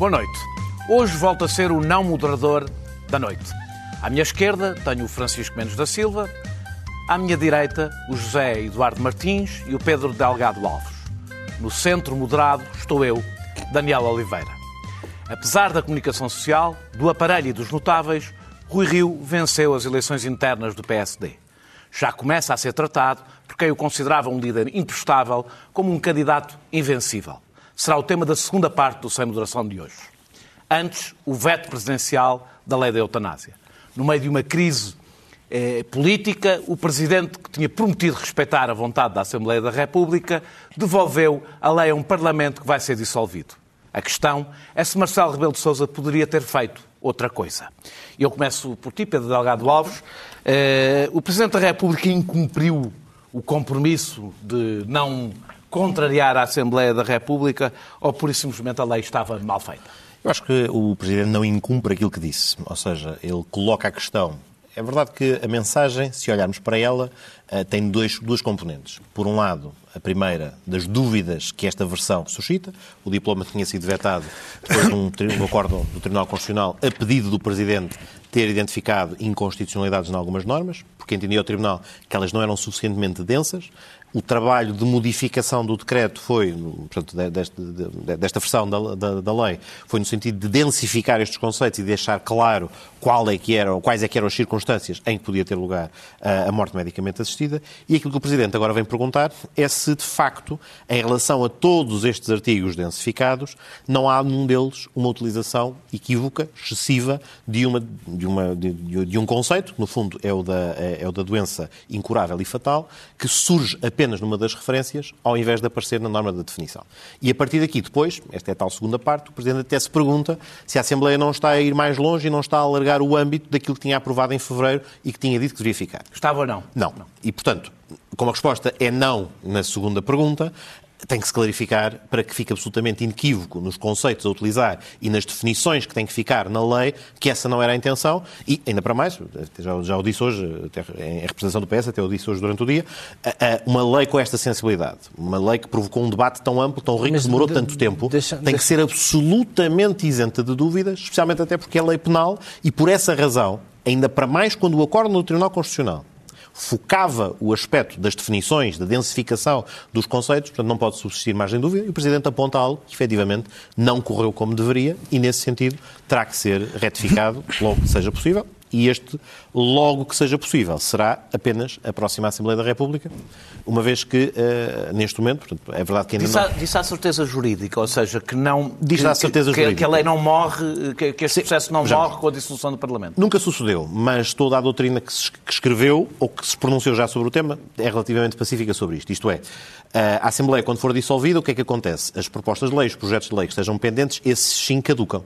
Boa noite. Hoje volto a ser o não moderador da noite. À minha esquerda tenho o Francisco Mendes da Silva, à minha direita o José Eduardo Martins e o Pedro Delgado Alves. No centro moderado estou eu, Daniel Oliveira. Apesar da comunicação social, do aparelho e dos notáveis, Rui Rio venceu as eleições internas do PSD. Já começa a ser tratado por quem o considerava um líder imprestável como um candidato invencível. Será o tema da segunda parte do Sem Moderação de hoje. Antes, o veto presidencial da lei da eutanásia. No meio de uma crise eh, política, o Presidente, que tinha prometido respeitar a vontade da Assembleia da República, devolveu a lei a um Parlamento que vai ser dissolvido. A questão é se Marcelo Rebelo de Sousa poderia ter feito outra coisa. Eu começo por ti, Pedro Delgado Alves. Eh, o Presidente da República incumpriu o compromisso de não contrariar a Assembleia da República ou, por simplesmente a lei estava mal feita? Eu acho que o Presidente não incumpre aquilo que disse. Ou seja, ele coloca a questão. É verdade que a mensagem, se olharmos para ela, eh, tem dois, duas componentes. Por um lado, a primeira das dúvidas que esta versão suscita. O diploma tinha sido vetado depois de um, um acordo do Tribunal Constitucional a pedido do Presidente ter identificado inconstitucionalidades em algumas normas, porque entendia o Tribunal que elas não eram suficientemente densas o trabalho de modificação do decreto foi, portanto, desta, desta versão da, da, da, lei, foi no sentido de densificar estes conceitos e deixar claro qual é que era, quais é que eram as circunstâncias em que podia ter lugar a, a morte medicamente assistida. E aquilo que o Presidente agora vem perguntar é se, de facto, em relação a todos estes artigos densificados, não há num deles uma utilização equívoca, excessiva, de, uma, de, uma, de, de um conceito, que no fundo é o, da, é, é o da doença incurável e fatal, que surge apenas apenas numa das referências, ao invés de aparecer na norma da definição. E a partir daqui, depois, esta é a tal segunda parte, o Presidente até se pergunta se a Assembleia não está a ir mais longe e não está a alargar o âmbito daquilo que tinha aprovado em fevereiro e que tinha dito que deveria ficar. Estava ou não? Não. não. E, portanto, como a resposta é não na segunda pergunta, tem que se clarificar para que fique absolutamente inequívoco nos conceitos a utilizar e nas definições que tem que ficar na lei que essa não era a intenção. E, ainda para mais, já, já o disse hoje, em representação do PS, até o disse hoje durante o dia, uma lei com esta sensibilidade, uma lei que provocou um debate tão amplo, tão rico, que demorou de, tanto tempo, deixa, tem deixa... que ser absolutamente isenta de dúvidas, especialmente até porque é lei penal e, por essa razão, ainda para mais quando o acordo no Tribunal Constitucional focava o aspecto das definições, da densificação dos conceitos, portanto não pode subsistir margem de dúvida, e o Presidente aponta algo que efetivamente não correu como deveria e, nesse sentido, terá que ser retificado logo que seja possível e este, logo que seja possível, será apenas a próxima Assembleia da República, uma vez que, uh, neste momento, portanto, é verdade que ainda disse não... disse a certeza jurídica, ou seja, que não... Diz a certeza que, jurídica. Que a lei não morre, que, que este processo não já. morre com a dissolução do Parlamento. Nunca sucedeu, mas toda a doutrina que, se, que escreveu ou que se pronunciou já sobre o tema é relativamente pacífica sobre isto. Isto é, a Assembleia, quando for dissolvida, o que é que acontece? As propostas de lei, os projetos de lei que estejam pendentes, esses sim caducam.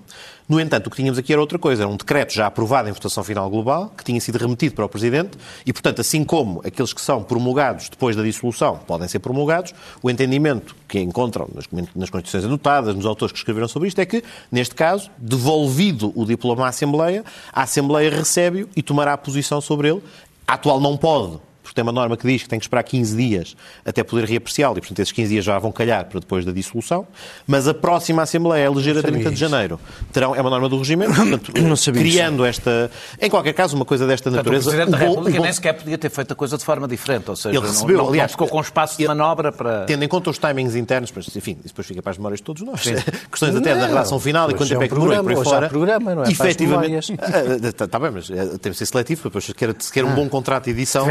No entanto, o que tínhamos aqui era outra coisa, era um decreto já aprovado em votação final global, que tinha sido remetido para o Presidente, e, portanto, assim como aqueles que são promulgados depois da dissolução podem ser promulgados, o entendimento que encontram nas, nas Constituições anotadas, nos autores que escreveram sobre isto, é que, neste caso, devolvido o diploma à Assembleia, a Assembleia recebe-o e tomará posição sobre ele. A atual não pode, porque tem uma norma que diz que tem que esperar 15 dias até poder reapreciá-lo, e portanto esses 15 dias já vão calhar para depois da dissolução, mas a próxima Assembleia, a eleger a 30 de janeiro, terão, é uma norma do regimento, portanto, criando esta... Em qualquer caso, uma coisa desta natureza... Portanto, o Presidente da República bom... nem sequer podia ter feito a coisa de forma diferente, ou seja, ele recebeu, não, aliás, não ficou com espaço de manobra para... Tendo em conta os timings internos, mas, enfim, isso depois fica para as memórias de todos nós, Questões até da relação final e quanto tempo é que demorou por aí fora. programa, não é? Efetivamente... Está ah, ah, bem, mas eh, tem de ser seletivo, depois se quer, se quer um ah. bom contrato de edição,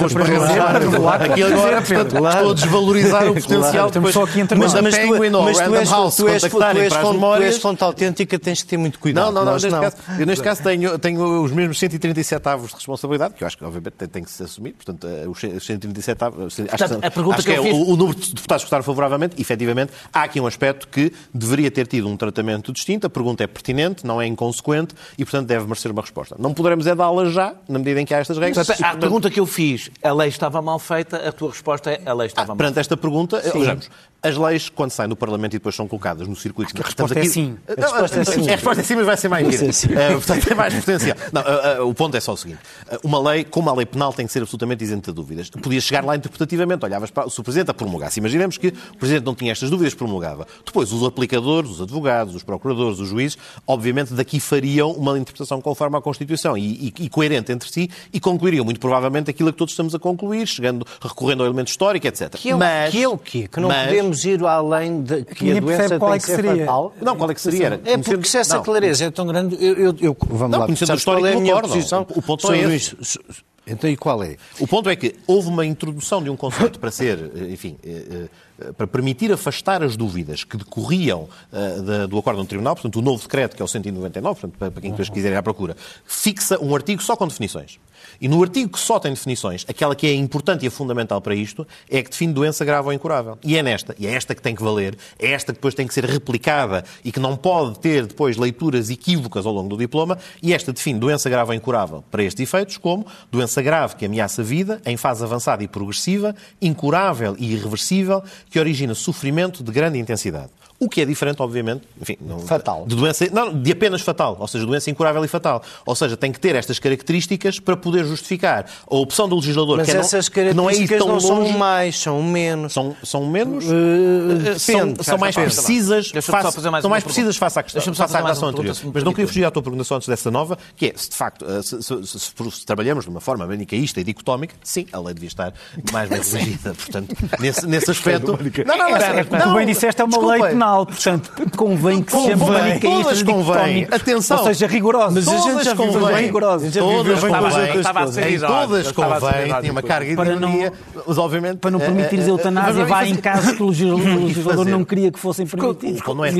não vou claro, aqui agora, portanto, claro. estou a desvalorizar o potencial. Claro. Só aqui entre mas, mas, tu, mas tu és, House, tu és, fonte autêntica, tens que ter muito cuidado. Não, não, não. Neste, não. Caso, eu neste caso tenho, tenho os mesmos 137 avos de responsabilidade, que eu acho que obviamente tem, tem que se assumir. Portanto, eh, os 137 avos. Portanto, a pergunta acho que, que é o, o, número de deputados que votaram favoravelmente. Efetivamente, há aqui um aspecto que deveria ter tido um tratamento distinto. A pergunta é pertinente, não é inconsequente e, portanto, deve merecer uma resposta. Não poderemos é dá-la já, na medida em que há estas regras. Portanto, a pergunta que eu fiz diz a lei estava mal feita, a tua resposta é a lei estava mal Perante esta pergunta, vejamos, as leis, quando saem do Parlamento e depois são colocadas no circuito... a resposta é sim. A resposta é sim. A resposta é sim, mas vai ser mais gira. Uh, portanto, tem mais potencial. Não, uh, uh, o ponto é só o seguinte. uma lei, como a lei penal, tem que ser absolutamente isenta de dúvidas. Podia chegar lá interpretativamente. Olhavas para se o Presidente a promulgasse. Imaginemos que o Presidente não tinha estas dúvidas, promulgava. Depois, os aplicadores, os advogados, os procuradores, os juízes, obviamente daqui fariam uma interpretação conforme à Constituição e, e, e coerente entre si e concluiriam muito provavelmente aquilo que todos estamos a concluir, chegando, recorrendo ao elemento histórico, etc. Que é, o, mas, que é o quê? Que não mas, podemos ir além de que a doença qual tem é que, que ser seria. fatal? Não, qual é que seria? Era, é porque se essa não. clareza é tão grande, eu, eu, eu vamos não, lá, conhecendo a história é a minha posição? O ponto é esse. Isso. Então, e qual é? O ponto é que houve uma introdução de um conceito para ser, enfim, eh, eh, para permitir afastar as dúvidas que decorriam uh, do acordo no Tribunal, portanto, o novo decreto, que é o 199, portanto, para, quem depois quiser ir à procura, fixa um artigo só com definições. E no artigo que só tem definições, aquela que é importante e fundamental para isto é que define doença grave ou incurável. E é nesta, e é esta que tem que valer, é esta que depois tem que ser replicada e que não pode ter depois leituras equívocas ao longo do diploma, e esta define doença grave ou incurável para estes efeitos como doença grave que ameaça a vida em fase avançada e progressiva, incurável e irreversível, que origina sofrimento de grande intensidade. O que é diferente, obviamente, enfim, não, fatal. De doença, não, de apenas fatal, ou seja, doença incurável e fatal. Ou seja, tem que ter estas características para poder justificar a opção do legislador. Mas que essas é não, características não, é não são mais, são menos. São, são menos? Uh, depende, são, são mais depende. precisas, face, são mais precisas face à questão, face à ação anterior. Mas não queria fugir à tua pergunta só antes dessa nova, que é, se de facto, eh, se, se, se, se trabalhamos de uma forma manicaísta e dicotómica, sim, a lei devia estar mais bem corrigida. Portanto, nesse, nesse aspecto... Não, não, mas... Como bem disseste, é uma lei penal, portanto convém que convém, seja manicaístas convém. Atenção. Ou seja, rigorosa. Mas a gente já convém. rigorosa. Todas convém. Em todas convém. Tinha uma carga de ironia. Mas, obviamente... Para não permitir a eutanásia, vai em casos que o legislador não queria que fossem permitidos. Não é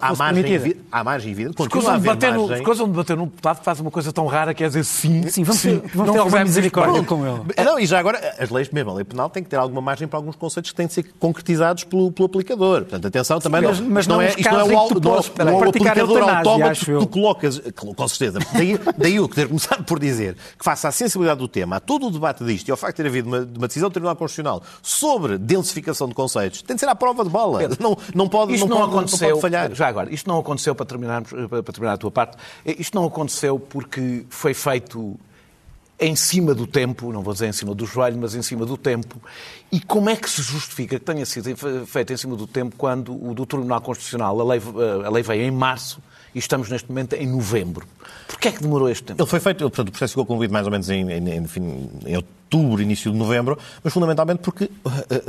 há margem há margem e vida. Continua a de debater num deputado faz uma coisa tão rara que é dizer sim. Sim, vamos ter alguma misericórdia com ele. Não, e já agora, as leis, mesmo a lei penal, tem que ter alguma margem para alguns conceitos que têm de ser concretizados pelo, aplicador. Portanto, atenção, também mas, não, mas não, é, isto não é o, não, não, não, o aplicador autómato que tu colocas, com certeza. Daí, daí eu ter começado por dizer que, face à sensibilidade do tema, a todo o debate disto e ao facto de ter havido uma, uma decisão do Tribunal Constitucional sobre densificação de conceitos, tem de ser à prova de bala. Não, não pode, isto não, não pode, aconteceu, não pode falhar. Já agora, isto não aconteceu, para, terminarmos, para terminar a tua parte, isto não aconteceu porque foi feito em cima do tempo, não vou dizer em cima do joelho, mas em cima do tempo. E como é que se justifica que tenha sido feito em cima do tempo quando o do Tribunal Constitucional, a lei, a lei veio em março e estamos neste momento em novembro? Porquê é que demorou este tempo? Ele foi feito, portanto, o processo ficou concluído mais ou menos em, em, em, em outubro, início de novembro, mas fundamentalmente porque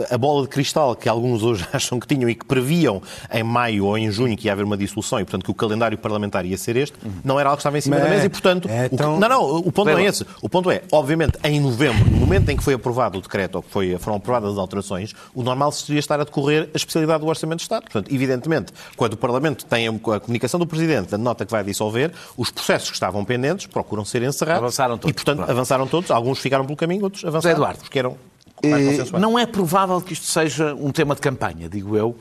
a bola de cristal que alguns hoje acham que tinham e que previam em maio ou em junho que ia haver uma dissolução e, portanto, que o calendário parlamentar ia ser este, não era algo que estava em cima mas, da mesa e, portanto... É tão... o, não, não, o ponto não é esse. O ponto é, obviamente, em novembro, no momento em que foi aprovado o decreto ou que foi, foram aprovadas as alterações, o normal seria estar a decorrer a especialidade do Orçamento de Estado. Portanto, evidentemente, quando o Parlamento tem a comunicação do Presidente, a nota que vai dissolver, os processos que estavam pendentes procuram ser encerrados. Avançaram todos. E, portanto, Pronto. avançaram todos. Alguns ficaram pelo caminho, outros avançaram. Eduardo. Porque eram eh, não é provável que isto seja um tema de campanha, digo eu,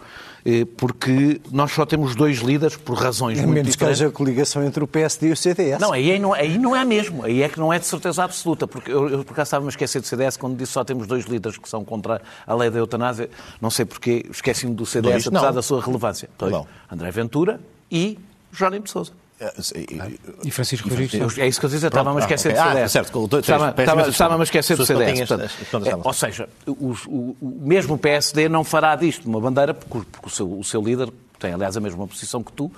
eh, porque nós só temos dois líderes por razões é muito menos diferentes. que haja coligação entre o PSD e o CDS. Não, aí não, aí não é mesmo. Aí é que não é de certeza absoluta. Porque eu, eu por acaso estava-me a esquecer do CDS quando disse só temos dois líderes que são contra a lei da eutanásia. Não sei porquê, esqueci-me do CDS, apesar da sua relevância. Pois, André Ventura e Jónimo de Sousa. E Francisco Rodrigues? É isso que eu dizia, estava-me a esquecer do CDS. Ah, certo, estava-me a esquecer do CDS. É, ou seja, o, mesmo o PSD não fará disto uma bandeira, porque, o, seu, o seu líder tem, aliás, a mesma posição que tu,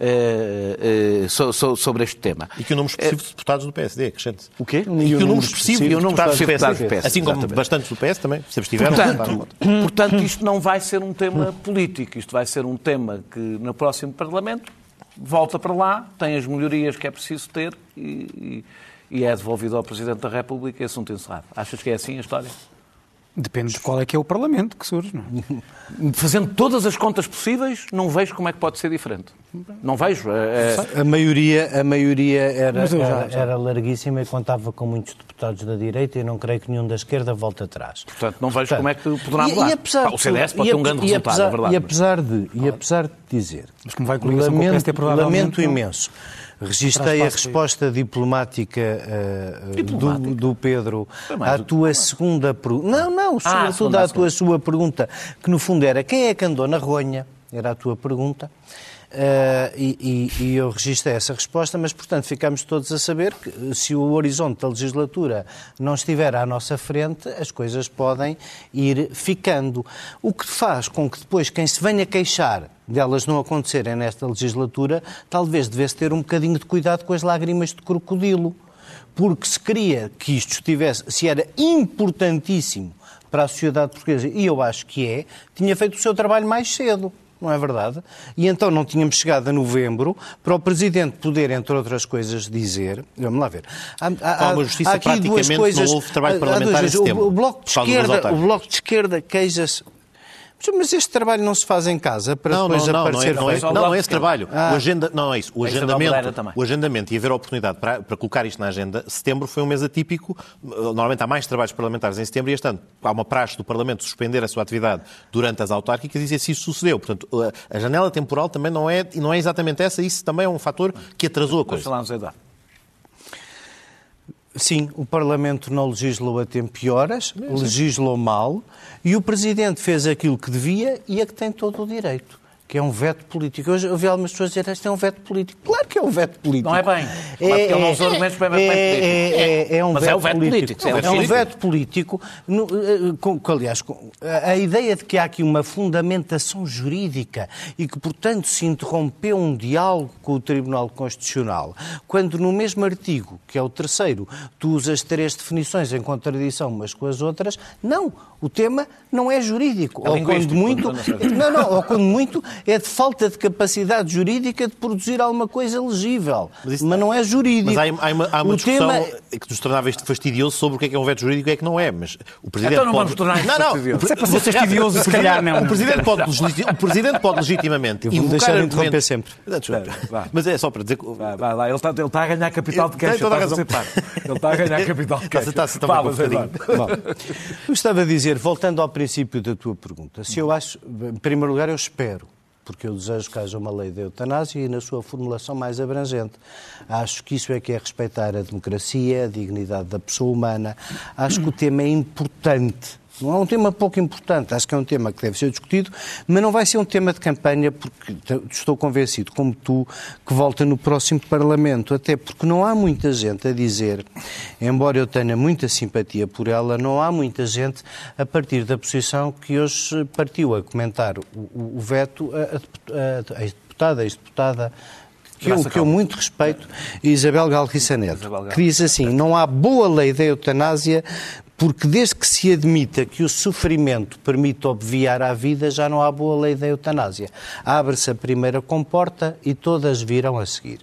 Uh, uh, so, so, sobre este tema. E que o número expressivo de deputados do PSD, acrescente. O quê? E, e o número expressivo de deputados, deputados do PSD. Assim como exatamente. bastantes do PS também, se abstiveram. Portanto, portanto, isto não vai ser um tema político, isto vai ser um tema que no próximo Parlamento volta para lá, tem as melhorias que é preciso ter e, e, e é devolvido ao Presidente da República e assunto encerrado. Achas que é assim a história? Depende de qual é que é o Parlamento que surge, não é? Fazendo todas as contas possíveis, não vejo como é que pode ser diferente. Não vejo. É... A maioria, a maioria era, já, era, já. era, larguíssima e contava com muitos deputados da direita e não creio que nenhum da esquerda volte atrás. Portanto, não vejo Portanto, como é que poderá mudar. E, e apesar o CDS pode ter um grande resultado, apesar, é verdade. E apesar de, e apesar de dizer... Mas como vai lamento, lamento imenso Registrei a resposta diplomática, uh, diplomática. Do, do, Pedro à tua segunda pergunta. Não, não, ah, sobretudo à tua sua pergunta, que no fundo era quem é que andou na ronha? Era a tua pergunta. Uh, e, e, eu registrei essa resposta, mas, portanto, ficamos todos a saber que se o horizonte da legislatura não estiver à nossa frente, as coisas podem ir ficando. O que faz com que depois quem se venha queixar delas não acontecerem nesta legislatura, talvez devesse ter um bocadinho de cuidado com as lágrimas de crocodilo. Porque se queria que isto estivesse, se era importantíssimo para a sociedade portuguesa, e eu acho que é, tinha feito o seu trabalho mais cedo não é verdade? E então não tínhamos chegado a novembro para o Presidente poder, entre outras coisas, dizer. Vamos lá ver. Há, há, há justiça, há aqui duas coisas. Não houve trabalho parlamentar esse o, o, bloco de esquerda, o Bloco de Esquerda queija-se mas este trabalho não se faz em casa para não, depois não, não, aparecer não é, não é, não é esse trabalho. Ah. O agenda, não é isso. O agendamento, o agendamento e haver a oportunidade para, para colocar isto na agenda, setembro foi um mês atípico. Normalmente há mais trabalhos parlamentares em setembro e este ano há uma praxe do Parlamento suspender a sua atividade durante as autárquicas e se isso sucedeu. Portanto, a janela temporal também não é, não é exatamente essa. Isso também é um fator que atrasou a coisa. Sim, o Parlamento não legislou a tempo e horas, legislou mal, e o Presidente fez aquilo que devia e a que tem todo o direito que é um veto político. Hoje ouvi algumas pessoas dizer que isto é um veto político. Claro que é um veto político. Não é bem. É, é, é, é, argumentos bem, bem é, é, é, um Mas veto é um veto político. político. É um veto político. No, eh, com, com, aliás, com, a ideia de que há aqui uma fundamentação jurídica e que, portanto, se interrompeu um diálogo com o Tribunal Constitucional, quando no mesmo artigo, que é o terceiro, tu usas três definições em contradição umas com as outras, não. O tema não é jurídico. É ou quando muito, não, não, ou quando muito é de falta de capacidade jurídica de produzir alguma coisa legível. Mas, mas não é jurídico. Mas há, há uma, há uma discussão tema... que nos tornava isto fastidioso sobre o que é que é um veto jurídico e o que é que não é. Mas o Presidente então não pode... vamos tornar não, não, fastidioso. Se é para ser fastidioso, se calhar não. O Presidente pode, o Presidente pode legitimamente Eu vou deixar de interromper sempre. Mas é só para dizer que... Vai, vai lá, ele está, ele está a ganhar capital de queixa. Tem toda a razão. Ele está a ganhar capital de queixa. Está, está, está, Bom, eu estava a dizer, voltando ao princípio da tua pergunta, se eu acho, em primeiro lugar, eu espero porque eu desejo que haja uma lei da eutanásia e na sua formulação mais abrangente. Acho que isso é que é respeitar a democracia, a dignidade da pessoa humana. Acho que o tema é importante não é um tema pouco importante, acho que é um tema que deve ser discutido, mas não vai ser um tema de campanha, porque estou convencido, como tu, que volta no próximo Parlamento, até porque não há muita gente a dizer, embora eu tenha muita simpatia por ela, não há muita gente a partir da posição que hoje partiu a comentar o, o veto a, a, a deputada, a ex-deputada que eu, que eu, muito respeito, Isabel Neto, que diz assim, não há boa lei da eutanásia porque desde que se admita que o sofrimento permite obviar à vida, já não há boa lei da eutanásia. Abre-se a primeira comporta e todas virão a seguir.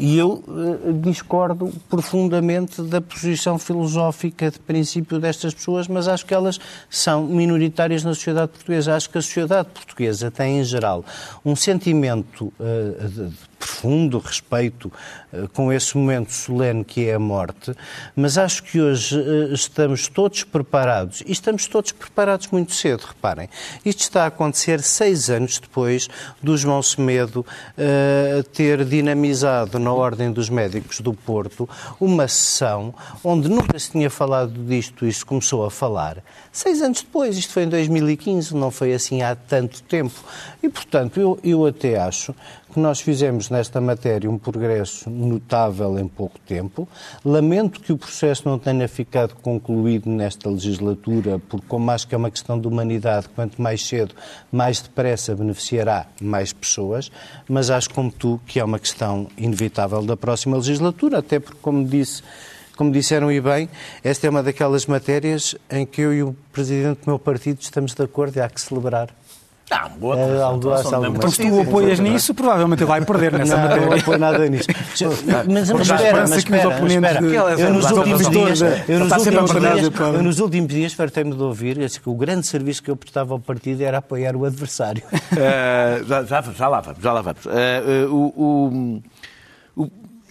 E eu uh, discordo profundamente da posição filosófica de princípio destas pessoas, mas acho que elas são minoritárias na sociedade portuguesa. Acho que a sociedade portuguesa tem, em geral, um sentimento uh, de profundo respeito uh, com esse momento solene que é a morte, mas acho que hoje estamos todos preparados, e estamos todos preparados muito cedo, reparem. Isto está a acontecer seis anos depois do João Semedo ter dinamizado na Ordem dos Médicos do Porto uma sessão onde nunca se tinha falado disto e se começou a falar. Seis anos depois, isto foi em 2015, não foi assim há tanto tempo. E, portanto, eu, eu até acho que nós fizemos nesta matéria um progresso notável em pouco tempo. Lamento que o processo não tenha ficado concluído nesta legislatura, porque, como acho que é uma questão de humanidade, quanto mais cedo, mais depressa beneficiará mais pessoas, mas acho, como tu, que é uma questão inevitável da próxima legislatura, até porque, como disse como disseram e bem, esta é uma daquelas matérias em que eu e o Presidente do meu partido estamos de acordo e há que celebrar. Ah, boa é, algo, então, se tu apoias nisso, provavelmente vai perder nessa não, matéria. Não apoio nada nisso. mas, mas espera, mas espera, mas espera. Eu nos últimos dias, eu nos últimos dias, eu nos últimos dias fartei-me de ouvir que o grande serviço que eu prestava ao partido era apoiar o adversário. Uh, já, já, já, lá vamos, já lá vamos. Uh, o, o,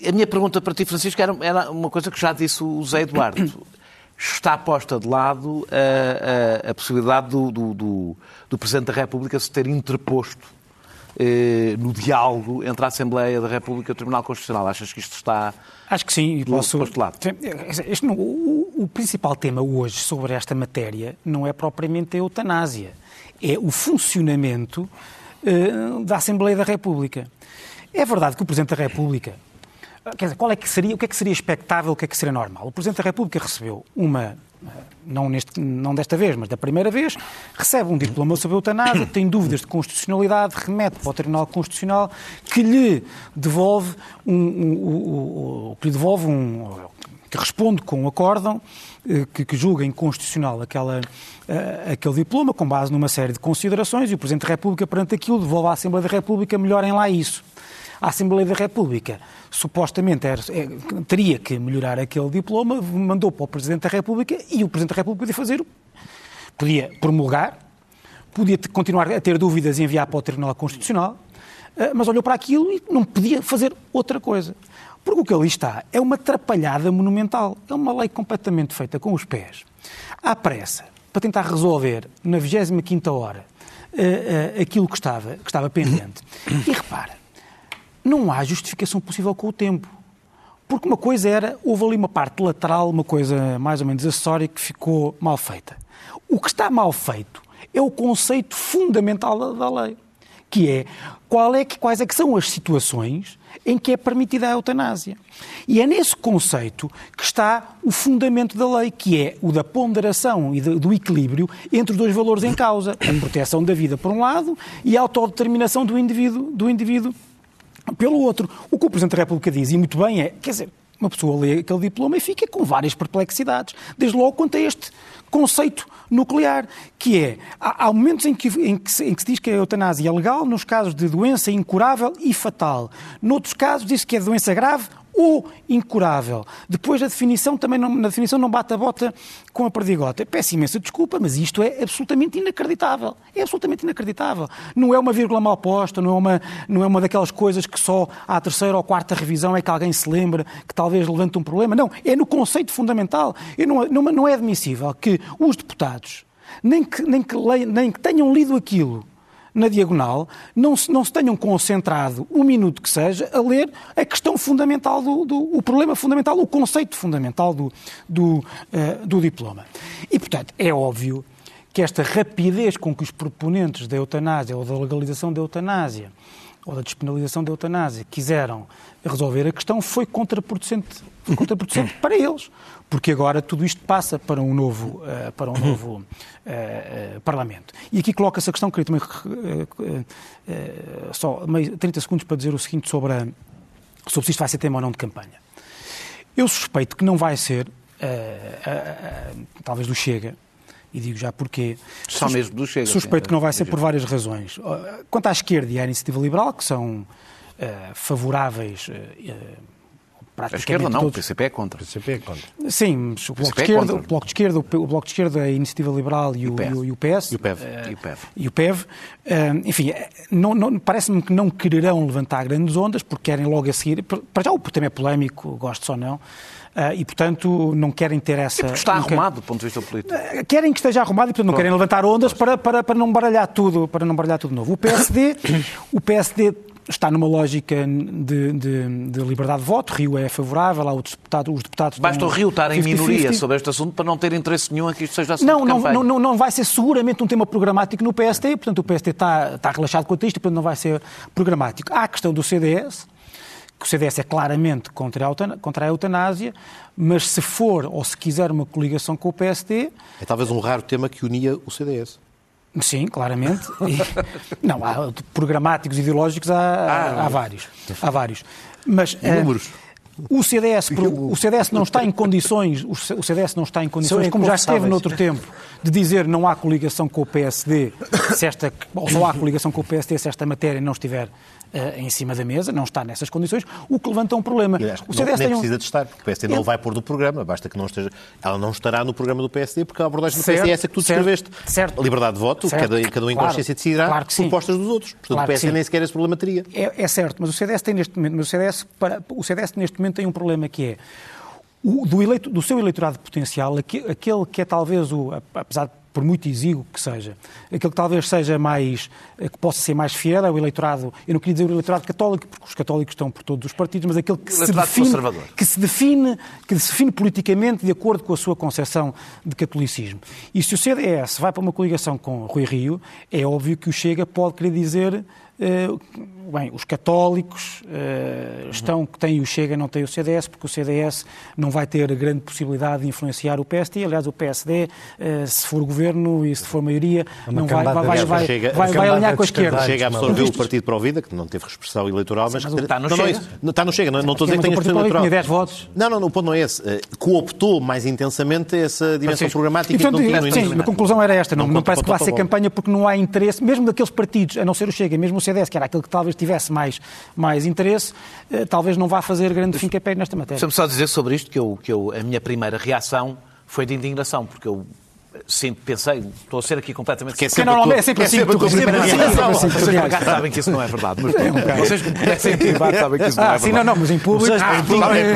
a minha pergunta para ti, Francisco, era, era uma coisa que já disse o Zé Eduardo está posta de lado a, a, a possibilidade do, do, do, do, Presidente da República se ter interposto eh, no diálogo entre a Assembleia da República e o Tribunal Constitucional. Achas que isto está Acho que sim, e posso. postulado? Este não- o, o principal tema hoje sobre esta matéria não é propriamente a eutanásia, é o funcionamento eh, da Assembleia da República. É verdade que o Presidente da República, quer dizer, qual é que seria, o que é que seria expectável, o que é que seria normal? O Presidente da República recebeu uma, eh, não, neste, não desta vez, mas da primeira vez, recebe um diploma sobre eutanásia, tem dúvidas de constitucionalidade, remete para o Tribunal Constitucional, que lhe devolve um, um- o- que lhe devolve um, que responde com um acórdão eh, que, que julga inconstitucional aquela, eh, aquele diploma, com base numa série de considerações, e o Presidente da República, perante aquilo, devolve à Assembleia da República, melhorem lá isso. A Assembleia da República, supostamente, era- é, teria que melhorar aquele diploma, mandou para o Presidente da República e o Presidente da República podia fazer, podia promulgar, podia continuar a ter dúvidas e enviar para o Tribunal Constitucional, eh, mas olhou para aquilo e não podia fazer outra coisa. Porque o que ali está é uma atrapalhada monumental. É uma lei completamente feita com os pés, à pressa, para tentar resolver na 25ª hora eh, eh, aquilo que estava, que estava pendente. E repara, não há justificação possível com o tempo. Porque uma coisa era, houve ali uma parte lateral, uma coisa mais ou menos acessória que ficou mal feita. O que está mal feito é o conceito fundamental da, lei, que é, qual é que, quais é que são as situações em que é permitida a eutanásia. E é nesse conceito que está o fundamento da lei, que é o da ponderação e do equilíbrio entre os dois valores em causa, a proteção da vida por um lado e a autodeterminação do indivíduo, do indivíduo pelo outro. O que o Presidente da República diz, e muito bem, é, quer dizer, uma pessoa lê aquele diploma e fica com várias perplexidades, desde logo quanto a este conceito nuclear, que é, há, há momentos em que, em, que se, em que se diz que a eutanásia é legal nos casos de doença incurável e fatal. Noutros casos diz que é doença grave ou incurável. Depois a definição também não, na definição não bate a bota com a perdigota. Peço imensa desculpa, mas isto é absolutamente inacreditável. É absolutamente inacreditável. Não é uma vírgula mal posta, não é uma, não é uma daquelas coisas que só à terceira ou quarta revisão é que alguém se lembra que talvez levante um problema. Não, é no conceito fundamental. Eu não, não, não é admissível que os deputados, nem que, nem que, leem- nem que tenham lido aquilo na diagonal, não se, não se tenham concentrado um minuto que seja a ler a questão fundamental do, do- o problema fundamental, o conceito fundamental do, do, eh, do diploma. E, portanto, é óbvio que esta rapidez com que os proponentes da eutanásia ou da legalização da eutanásia ou da despenalização da eutanásia quiseram resolver a questão foi contraproducente, foi contraproducente para eles, porque agora tudo isto passa para um novo, eh, para um novo eh, eh, Parlamento. E aqui coloca-se a questão, queria também só meio- 30 segundos para dizer o seguinte sobre, a, sobre se isto vai ser tema ou não de campanha. Eu suspeito que não vai ser, talvez do Chega, e digo já porquê. Só Sus- mesmo do Chega. Suspeito que não vai ser por várias razões. Uh, Quanto à esquerda e à iniciativa liberal, que são eh, favoráveis. eh, eh, A praticamente esquerda não, o todos. PCP é contra. PCP é contra. Sim, mas o Bloco, de é esquerda, contra. o Bloco de Esquerda, o o Bloco de Esquerda, a Iniciativa Liberal e o, PS. e o- e o PS. E o PEV. eh, E o PEV. e o PEV, eh, enfim, eh, não- não- parece-me que não quererão levantar grandes ondas, porque querem logo a seguir. Para já o tema é polémico, gosto ou não, e portanto não querem ter essa. Porque está não querem- arrumado do ponto de vista político. Eh, Querem que esteja arrumado e, portanto, não querem levantar ondas para, para, para não baralhar tudo, para não baralhar tudo novo. O PSD, o PSD está numa lógica de, de- de liberdade de voto. Rio é favorável, lá os deputados, os deputados Basta o Rio estar em 50-50. minoria sobre este assunto para não ter interesse nenhum a que isto seja assunto Não, não, não, não, não vai ser seguramente um tema programático no PST, portanto o PST está, está relaxado quanto a isto, portanto não vai ser programático. Há a questão do CDS, que o CDS é claramente contra a, contra a eutanásia, mas se for ou se quiser uma coligação com o PST, É talvez um raro tema que unia o CDS. Sim, claramente. E- não, há programáticos ideológicos, há, há vários. Há vários. Mas eh, números? o CDS, o CDS não está em condições, o CDS não está em condições, como já esteve noutro tempo, de dizer não há coligação com o PSD, se esta, ou só há coligação com o PSD se esta matéria não estiver eh, em cima da mesa, não está nessas condições, o que levanta um problema. Aliás, O não, CDS nem tem um- precisa de estar, porque o PSD não Ele- vai pôr do programa, basta que não esteja. Ela não estará no programa do PSD, porque a abordagem do Certo, PSD é essa que tu certo, descreveste. certo. Liberdade de voto, Certo, cada, cada um em claro, consciência decidirá claro propostas dos outros. Portanto, Claro o PSD nem sequer esse problema teria. É, é certo, mas o CDS tem neste momento, mas o CDS, para, o CDS neste momento tem um problema que é o, do, eleito, do seu eleitorado potencial, aque- aquele que é talvez o, apesar de por muito exíguo que seja. Aquele que talvez seja mais, que possa ser mais fiel é o eleitorado, eu não queria dizer o eleitorado católico, porque os católicos estão por todos os partidos, mas aquele que, se define, que se define, que se define politicamente de acordo com a sua concepção de catolicismo. E se o CDS vai para uma coligação com Rui Rio, é óbvio que o Chega pode querer dizer eh, bem, os católicos uh, estão que têm o Chega, não têm o CDS, porque o CDS não vai ter grande possibilidade de influenciar o PSD. Aliás, o PSD, uh, eh, se for governo e se for maioria, é não vai, vai, vai, vai, chega, vai, vai alinhar com a esquerda. Chega a absorver o Partido para a Vida, que não teve expressão eleitoral, mas, mas está no não, Chega. Não, está no Chega, não, não estou a dizer que tem expressão eleitoral. Tinha 10 votos. Não, não, o ponto não é esse. Cooptou mais intensamente essa dimensão programática e, portanto, que não tinha Sim, a conclusão era esta. Não, não, não parece que vai ser campanha porque não há interesse, mesmo daqueles partidos, a não ser o Chega, mesmo o CDS, que era aquele que talvez tivesse mais, mais interesse, eh, talvez não vá fazer grande fim pé nesta matéria. Deixa-me só dizer sobre isto que, eu, que eu, a minha primeira reação foi de indignação, porque eu sempre pensei, estou a ser aqui completamente... Porque é sempre, normalmente é sempre assim, tu primeira reação. Vocês sabem que isso não é verdade, mas é um vocês que me conhecem aqui sabem que isso não é verdade. Sim, não, não, mas em público... Ah,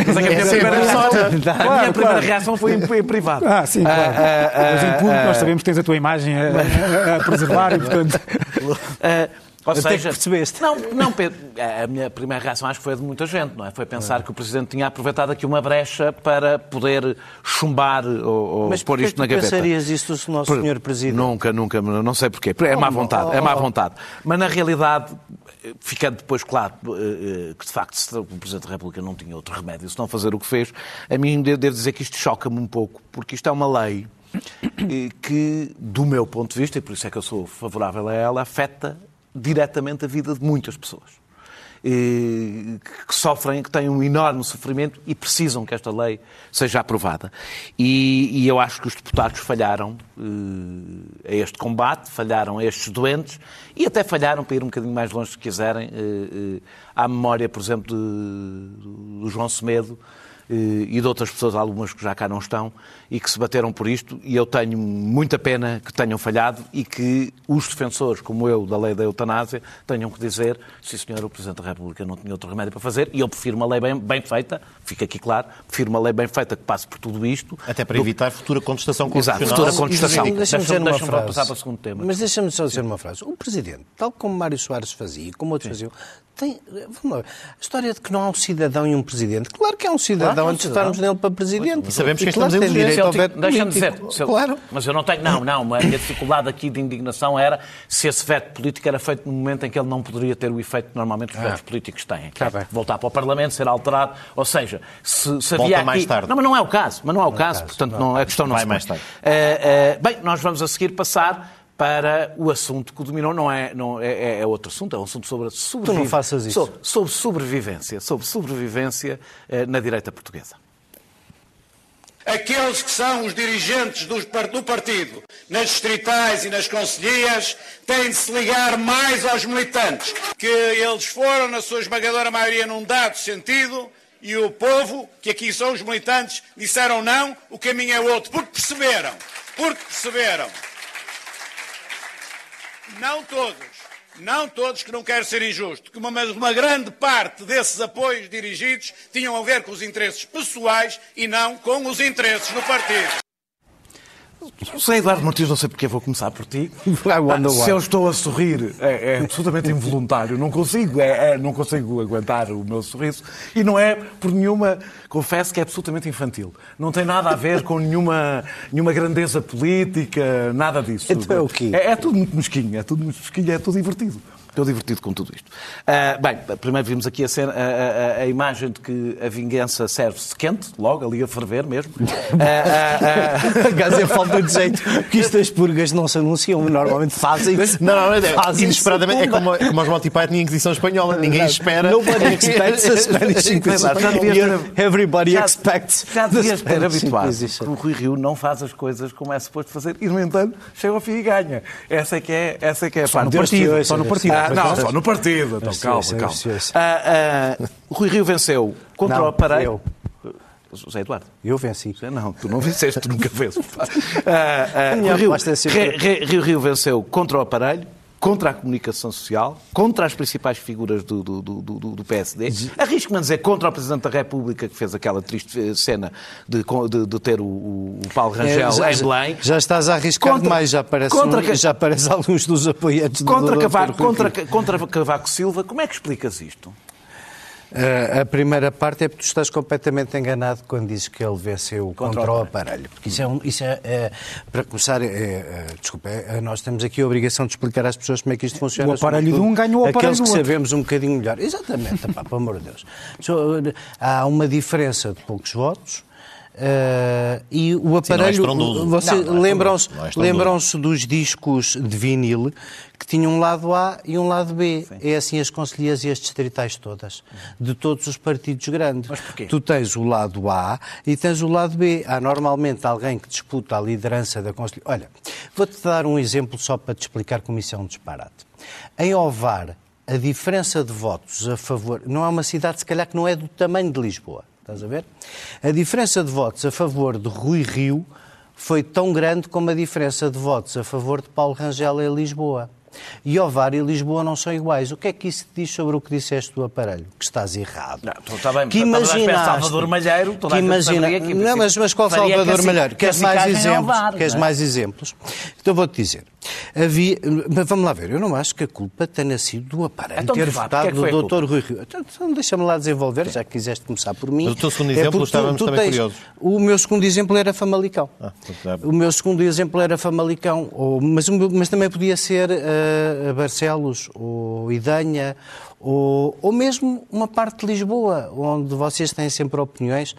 mas é que a minha primeira reação, a minha primeira reação foi em privado. Ah, sim, claro. Mas em público nós sabemos que tens a tua imagem a preservar e, portanto... Ou seja, que percebeste. Não, não, Pedro, a minha primeira reação acho que foi de muita gente, não é? Foi pensar que o Presidente tinha aproveitado aqui uma brecha para poder chumbar ou, ou Mas pôr isto na gaveta. Mas pensarias isso do nosso Senhor Presidente? Nunca, nunca, não sei porquê. É má vontade, é má vontade. Mas na realidade, ficando depois claro eh, eh, que de facto o Presidente da República não tinha outro remédio senão fazer o que fez, a mim devo dizer que isto choca-me um pouco, porque isto é uma lei eh, que, do meu ponto de vista, e por isso é que eu sou favorável a ela, afeta diretamente a vida de muitas pessoas que sofrem, que têm um enorme sofrimento e precisam que esta lei seja aprovada. E, e eu acho que os deputados falharam uh, a este combate, falharam a estes doentes e até falharam, para ir um bocadinho mais longe se quiserem, uh, uh, à memória, por exemplo, do João Semedo, e de outras pessoas, algumas que já cá não estão, e que se bateram por isto, e eu tenho muita pena que tenham falhado e que os defensores, como eu, da lei da eutanásia, tenham que dizer, sim senhor, o Presidente da República não tinha outro remédio para fazer, e eu prefiro uma lei bem, bem feita, fica aqui claro, prefiro uma lei bem feita que passe por tudo isto. Até para do... evitar futura contestação constitucional. Exato, futura contestação. Deixa-me deixa deixa passar para o segundo tema. Mas deixa-me só dizer uma frase. O Presidente, tal como Mário Soares fazia, como outros sim. faziam, tem, vamos lá, a história de que não há um cidadão e um presidente. Claro que há um cidadão claro, antes de estarmos nele para presidente. E sabemos que claro, estamos em direito ao veto Deixa-me dizer, claro. mas eu não tenho, não, não, a minha dificuldade aqui de indignação era se esse veto político era feito no momento em que ele não poderia ter o efeito que normalmente os vetos ah. políticos têm. Que é tá voltar para o Parlamento, ser alterado, ou seja, se, se havia aqui... mais tarde. Não, mas não é o caso, mas não é o não caso, portanto não, a questão não vai mais tarde. Uh, uh, bem, nós vamos a seguir passar para o assunto que dominou, não é, não, é, é outro assunto, é um assunto sobre sobrevivência. Tu não faças isso. Sobre, sobre sobrevivência, sobre sobrevivência eh, na direita portuguesa. Aqueles que são os dirigentes do, do partido, nas distritais e nas conselhias, têm de se ligar mais aos militantes, que eles foram, na sua esmagadora maioria, num dado sentido, e o povo, que aqui são os militantes, disseram não, o caminho é outro, porque perceberam, porque perceberam não todos, não todos, que não quero ser injusto, que uma, uma grande parte desses apoios dirigidos tinham a ver com os interesses pessoais e não com os interesses do partido. José Eduardo Martins, não sei porque vou começar por ti. Ah, se eu estou a sorrir, é, é absolutamente involuntário. Não consigo, é, é, não consigo aguentar o meu sorriso. E não é por nenhuma, confesso que é absolutamente infantil. Não tem nada a ver com nenhuma, nenhuma grandeza política, nada disso. Então é o quê? É, é tudo muito mesquinho, é tudo muito mesquinho, é tudo divertido. Estou divertido com tudo isto. Uh, bem, primeiro vimos aqui a, cena, a, a, a, imagem de que a vingança serve-se quente, logo, ali a ferver mesmo. Uh, uh, Gás é falta de jeito, porque isto as purgas não se anunciam, normalmente fazem não, é, fazem inesperadamente. É como, como os Monty Python em Inquisição Espanhola, ninguém espera. Nobody expects a Spanish Inquisition. Everybody já, expects. Já devias ter habituado que o Rui Rio não faz as coisas como é suposto fazer e, no entanto, chega ao fim e ganha. Essa é que é, essa é, que é a parte. No partido, só no partido. Ah, não, só no partido. Então, calma, calma. Ah, ah, Rui Rio venceu contra não, o aparelho. José Eduardo. Eu venci. Não, tu não venceste, tu nunca vezes. Uh, uh, Rio, Rio, Rio, Rio venceu contra o aparelho, contra a comunicação social, contra as principais figuras do, do, do, do, PSD. Arrisco-me a dizer contra o Presidente da República, que fez aquela triste cena de, de, de ter o, o Paulo Rangel É, já, em Belém. Já estás a arriscar Contra- demais, já aparece, contra um- já aparece alguns dos apoiantes do Contra. Cavaco, contra, contra Cavaco Silva, como é que explicas isto? Uh, a primeira parte é porque tu estás completamente enganado quando dizes que ele venceu contra, Contra o aparelho. Porque isso é, um- isso é, é- para começar, é, é, desculpa, é- nós temos aqui a obrigação de explicar às pessoas como é que isto funciona. O aparelho de um ganha o aparelho Aqueles do que outro. sabemos um bocadinho melhor. Exatamente, pá, pelo amor de Deus. Uh, há uma diferença de poucos votos. Uh, e o é aparelho. Vocês é lembram-se é lembram-se dos discos de vinil que tinham um lado A e um lado B. É assim as conselheiras e as distritais todas, de todos os partidos grandes. Mas porquê? Tu tens o lado A e tens o lado B. Há normalmente alguém que disputa a liderança da conselheira. Olha, vou-te dar um exemplo só para te explicar como isso é um disparate. Em Ovar, a diferença de votos a favor. Não é uma cidade, se calhar, que não é do tamanho de Lisboa. Estás a ver? A diferença de votos a favor de Rui Rio foi tão grande como a diferença de votos a favor de Paulo Rangel em Lisboa. E Ovar e Lisboa não são iguais. O que é que isso te diz sobre o que disseste do aparelho? Que estás errado. Não, tu está bem, que a ver imaginaste, Salvador Malheiro, toda que a gente imagina, que, não, mas, mas qual Salvador caci- Malheiro? Queres mais cacicagem ao exemplos? VAR, Queres é? mais exemplos? Então vou-te dizer. Havia, mas vamos lá ver, eu não acho que a culpa tenha sido do aparelho Então, ter vá, votado é que do Dr. Rui Rio. Então, então deixa-me lá desenvolver, já que quiseste começar por mim. Mas o teu segundo É exemplo porque estávamos também curiosos. O meu segundo exemplo era Famalicão. Ah, O meu segundo exemplo era Famalicão, ou, mas, mas também podia ser eh, Barcelos, ou Idanha, ou, ou mesmo uma parte de Lisboa, onde vocês têm sempre opiniões,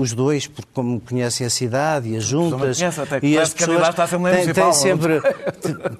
os dois, porque como conhecem a cidade e as juntas. conhece, até que e as pessoas à Assembleia têm, Municipal, têm sempre,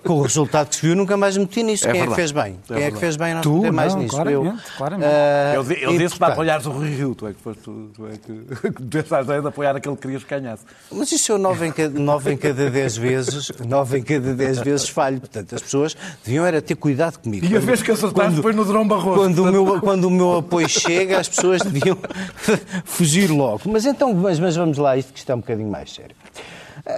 com o resultado que se viu, nunca mais me meti nisso. É Quem é que verdade. fez bem? É Quem é que verdade. fez bem? Não Tu, se mais não, nisso. claramente, eu, claramente. Ah, Eu, eu e, disse para portanto, apoiares o Rui Rio, tu é que, foste, tu, tu é que, a ideia de apoiar aquele que querias que ganhasse. Mas isso eu nove em cada, nove em cada dez vezes, nove em cada dez vezes falho. Portanto, as pessoas deviam era ter cuidado comigo. E a vez que acertaste foi no Durão Barroso. Quando o, meu, quando o meu apoio chega, as pessoas deviam fugir logo. Mas então, mas, mas vamos lá, isto que é um bocadinho mais sério.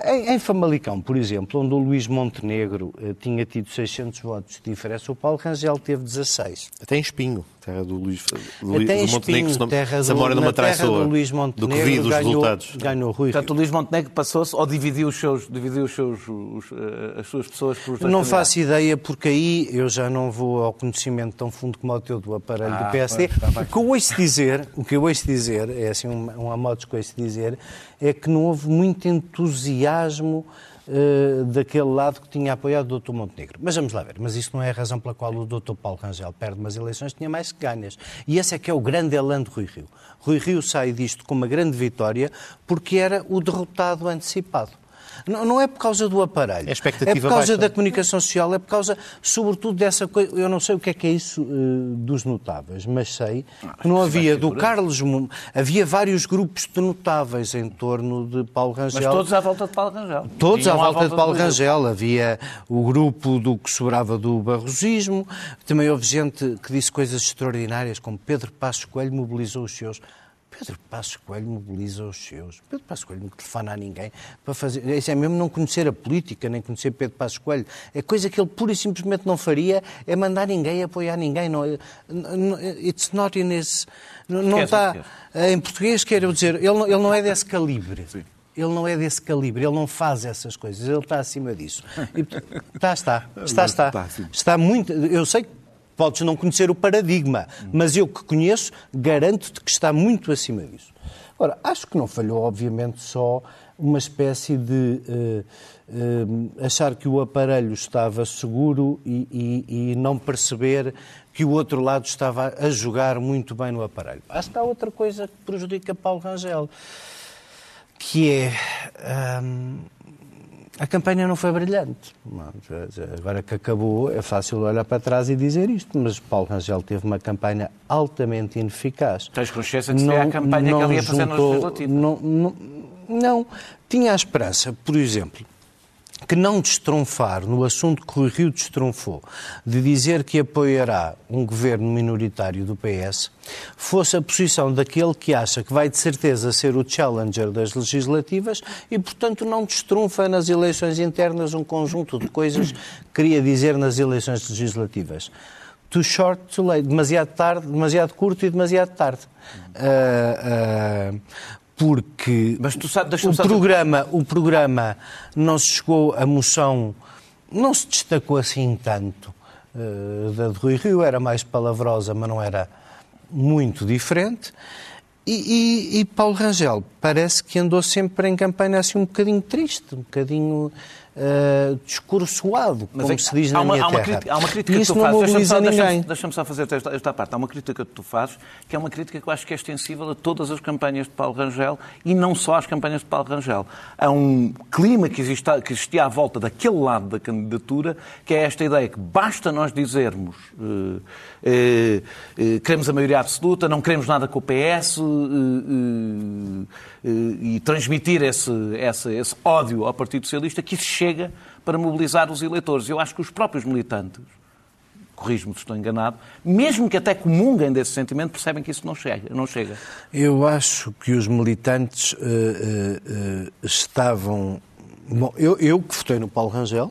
Em, em Famalicão, por exemplo, onde o Luís Montenegro eh, tinha tido 600 votos de diferença, o Paulo Rangel teve 16. Até em Espinho, terra do Luís do, Até em do Montenegro, Espinho, se não- terra do, na terra atraiçoa, do Luís do Montenegro, que vi dos ganhou, resultados. ganhou Rui Portanto, o Luís Montenegro passou-se ou dividiu, os seus, dividiu os seus, os, eh, as suas pessoas por os dois Não faço ideia, porque aí eu já não vou ao conhecimento tão fundo como o teu do aparelho Ah, do PSD. pois, bem. o que eu ouço dizer, o que eu ouço dizer, é assim um, um a modos que eu ouço dizer, é que não houve muito entusiasmo eh, daquele lado que tinha apoiado o Dr. Montenegro. Mas vamos lá ver, mas isso não é a razão pela qual o Dr. Paulo Rangel perde umas eleições, tinha mais que ganhas. E esse é que é o grande elan de Rui Rio. Rui Rio sai disto com uma grande vitória porque era o derrotado antecipado. Não, não é por causa do aparelho. É É por causa baixa. da comunicação social, é por causa, sobretudo, dessa coisa. Eu não sei o que é que é isso eh, dos notáveis, mas sei que não havia do Carlos. Havia vários grupos de notáveis em torno de Paulo Rangel. Mas todos à volta de Paulo Rangel. Todos à Tinham volta de Paulo. Rangel. Havia o grupo do que sobrava do barrosismo. Também houve gente que disse coisas extraordinárias, como Pedro Passos Coelho mobilizou os seus. Pedro Passos Coelho mobiliza os seus. Pedro Passos Coelho não telefona a ninguém para fazer. Isso é mesmo não conhecer a política, nem conhecer Pedro Passos Coelho. É coisa que ele pura e simplesmente não faria, é mandar ninguém apoiar ninguém. Não, é- não- it's not in his. Não, não está. Em português, quero dizer, ele não, ele não é desse calibre. Ele não é desse calibre, ele não faz essas coisas, ele está acima disso. E, portanto, está, está, está, está. Sim. Está muito. Eu sei que podes não conhecer o paradigma, mas eu que conheço, garanto-te que está muito acima disso. Ora, acho que não falhou, obviamente, só uma espécie de eh, eh, achar que o aparelho estava seguro e, e- e não perceber que o outro lado estava a jogar muito bem no aparelho. Acho que há outra coisa que prejudica Paulo Rangel, que é. hum, a campanha não foi brilhante. Não, Agora que acabou, é fácil olhar para trás e dizer isto, mas Paulo Rangel teve uma campanha altamente ineficaz. Tens consciência de que seria a campanha que ele ia fazer juntou- legislativas? Não, não, não, tinha a esperança, por exemplo, que não destronfar no assunto que o Rio destronfou, de dizer que apoiará um governo minoritário do PS, fosse a posição daquele que acha que vai de certeza ser o challenger das legislativas e, portanto, não destronfa nas eleições internas um conjunto de coisas que queria dizer nas eleições legislativas. Too short, too late. Demasiado tarde, demasiado curto e demasiado tarde. Uh, uh, porque Mas tu sabes, o, programa, o programa não se chegou a moção, não se destacou assim tanto uh, da de Rui Rio, era mais palavrosa, mas não era muito diferente. E, e, e Paulo Rangel parece que andou sempre em campanha assim um bocadinho triste, um bocadinho uh, discursoado, como é, se diz na uma, minha há uma terra. Crítica, há uma crítica e que isso tu não fazes. Deixa-me só, deixa deixa só fazer esta, esta parte. Há uma crítica que tu fazes, que é uma crítica que eu acho que é extensível a todas as campanhas de Paulo Rangel e não só às campanhas de Paulo Rangel. Há um clima que, existe, que existia à volta daquele lado da candidatura, que é esta ideia que basta nós dizermos eh, eh, eh, queremos a maioria absoluta, não queremos nada com o PS eh, eh, e transmitir esse, esse, esse ódio ao Partido Socialista, que isso chega para mobilizar os eleitores. Eu acho que os próprios militantes, corrijo-me se estou enganado, mesmo que até comunguem desse sentimento, percebem que isso não chega. Não chega. Eu acho que os militantes uh, uh, uh, estavam. Bom, eu, eu que votei no Paulo Rangel,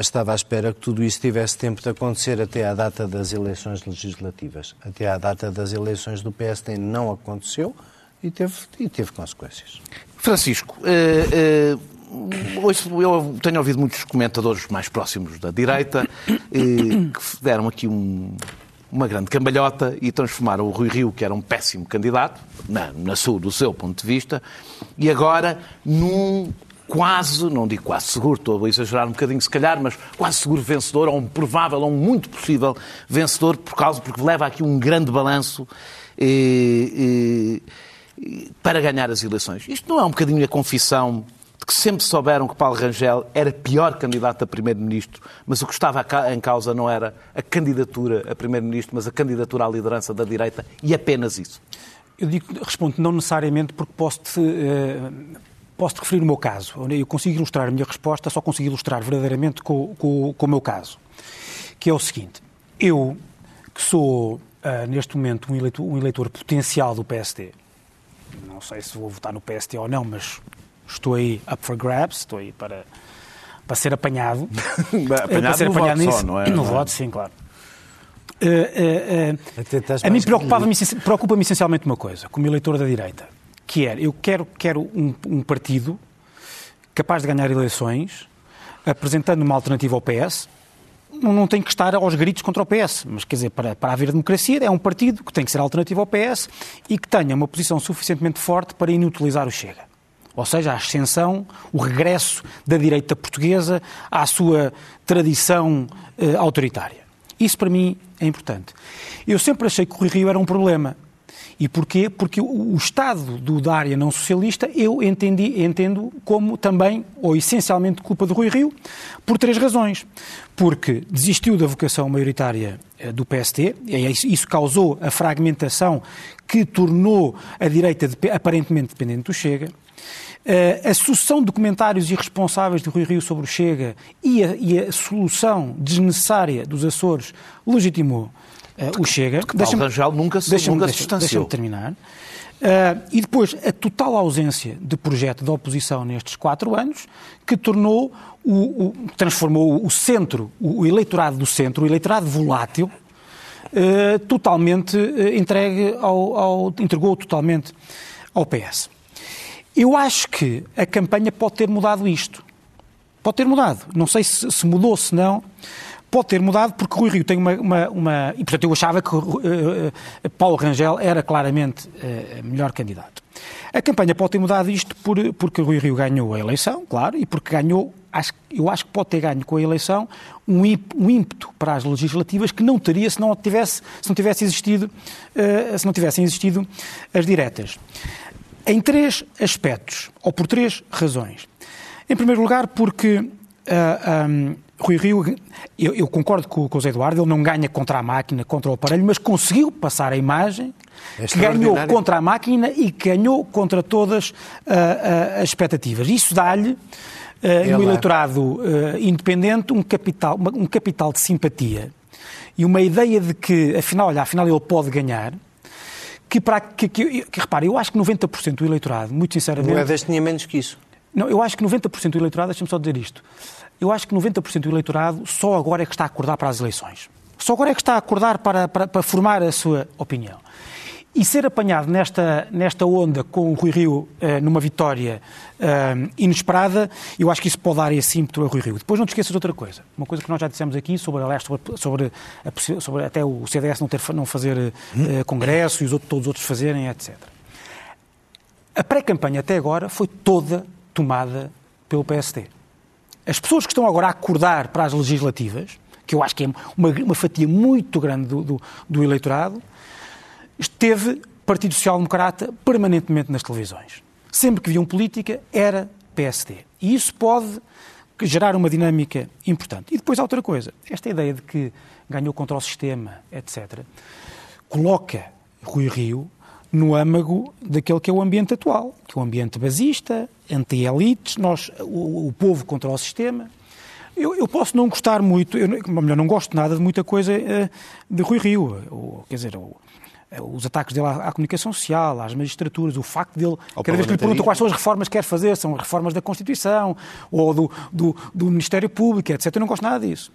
estava à espera que tudo isso tivesse tempo de acontecer até à data das eleições legislativas. Até à data das eleições do PSD não aconteceu e teve, e teve consequências. Francisco, Hoje eu tenho ouvido muitos comentadores mais próximos da direita que deram aqui um, uma grande cambalhota e transformaram o Rui Rio, que era um péssimo candidato, na, na sua, do seu ponto de vista, e agora num quase, não digo quase seguro, estou a exagerar um bocadinho se calhar, mas quase seguro vencedor, ou um provável, ou um muito possível vencedor, por causa, porque leva aqui um grande balanço para ganhar as eleições. Isto não é um bocadinho a confissão de que sempre souberam que Paulo Rangel era pior candidato a primeiro-ministro, mas o que estava em causa não era a candidatura a primeiro-ministro, mas a candidatura à liderança da direita e apenas isso? Eu digo, respondo não necessariamente porque posso-te uh, posso -te referir o meu caso. Eu consigo ilustrar a minha resposta, só consigo ilustrar verdadeiramente com, com, com o meu caso, que é o seguinte. Eu, que sou uh, neste momento um eleitor, um eleitor potencial do PSD, não sei se vou votar no PSD ou não, mas estou aí up for grabs, estou aí para, para ser apanhado. apanhado para ser no apanhado nisso. Só, não é? No voto, sim, claro. Uh, uh, uh, a mim preocupa-me preocupa essencialmente uma coisa, como eleitor da direita, que é, eu quero, quero um, um partido capaz de ganhar eleições, apresentando uma alternativa ao PS, não, tem que estar aos gritos contra o PS, mas quer dizer, para, para haver democracia, é um partido que tem que ser alternativo ao PS e que tenha uma posição suficientemente forte para inutilizar o Chega. Ou seja, a ascensão, o regresso da direita portuguesa à sua tradição eh, autoritária. Isso para mim é importante. Eu sempre achei que o Rio era um problema. E porquê? Porque o, Estado do, da área não socialista eu entendi, entendo como também, ou essencialmente, culpa do Rui Rio, por três razões. Porque desistiu da vocação maioritária eh, do PST, isso, isso causou a fragmentação que tornou a direita de, aparentemente dependente do Chega. Uh, a sucessão de comentários irresponsáveis de Rui Rio sobre o Chega e a, e a solução desnecessária dos Açores legitimou uh, o Chega. Que Paulo Rangel nunca se, nunca se distanciou. Deixa-me terminar. Uh, e depois a total ausência de projeto de oposição nestes quatro anos, que tornou, o, o transformou o centro, o eleitorado do centro, o eleitorado volátil, uh, totalmente entregue ao, ao, entregou totalmente ao PS. Eu acho que a campanha pode ter mudado isto. Pode ter mudado. Não sei se, se mudou, se não. Pode ter mudado porque Rui Rio tem uma. uma, uma... E, portanto, eu achava que uh, uh, Paulo Rangel era claramente uh, melhor candidato. A campanha pode ter mudado isto por, porque Rui Rio ganhou a eleição, claro, e porque ganhou. Acho, eu acho que pode ter ganho com a eleição um, ímpeto para as legislativas que não teria se não tivesse, se não tivesse existido, se não tivessem existido as diretas em três aspectos, ou por três razões. Em primeiro lugar, porque uh, um, Rui Rio, eu, eu concordo com, com o José Eduardo, ele não ganha contra a máquina, contra o aparelho, mas conseguiu passar a imagem é que ganhou contra a máquina e que ganhou contra todas uh, uh, as expectativas. Isso dá-lhe uh, no eleitorado independente um capital, um capital de simpatia e uma ideia de que, afinal, olha, afinal ele pode ganhar, que, para, que, que, que repare, eu acho que 90% do eleitorado, muito sinceramente... Moedas tinha menos que isso. Não, eu acho que 90% do eleitorado, deixa-me só dizer isto, eu acho que 90% do eleitorado só agora é que está a acordar para as eleições. Só agora é que está a acordar para, para, para formar a sua opinião. E ser apanhado nesta, nesta onda com o Rui Rio uh, numa vitória uh, inesperada, eu acho que isso pode dar esse ímpeto a Rui Rio. Depois não te esqueças de outra coisa. Uma coisa que nós já dissemos aqui sobre, aliás, sobre, sobre, a, sobre até o CDS não, ter, não fazer uh, congresso e os outros, todos os outros fazerem, etc. A pré-campanha até agora foi toda tomada pelo PSD. As pessoas que estão agora a acordar para as legislativas, que eu acho que é uma, uma fatia muito grande do, do, do eleitorado, esteve Partido Social Democrata permanentemente nas televisões. Sempre que viam política, era PSD. E isso pode gerar uma dinâmica importante. E depois há outra coisa. Esta ideia de que ganhou contra o sistema, etc., coloca Rui Rio no âmago daquele que é o ambiente atual, que é o ambiente basista, anti-elites, nós, o, o, povo contra o sistema. Eu, eu, posso não gostar muito, eu, melhor, não gosto nada de muita coisa uh, de Rui Rio. Ou, quer dizer, é, os ataques dele à, à, comunicação social, às magistraturas, o facto dele, Ao cada vez que lhe perguntam quais são as reformas que quer fazer, são reformas da Constituição ou do, do, do Ministério Público, etc. Eu não gosto nada disso.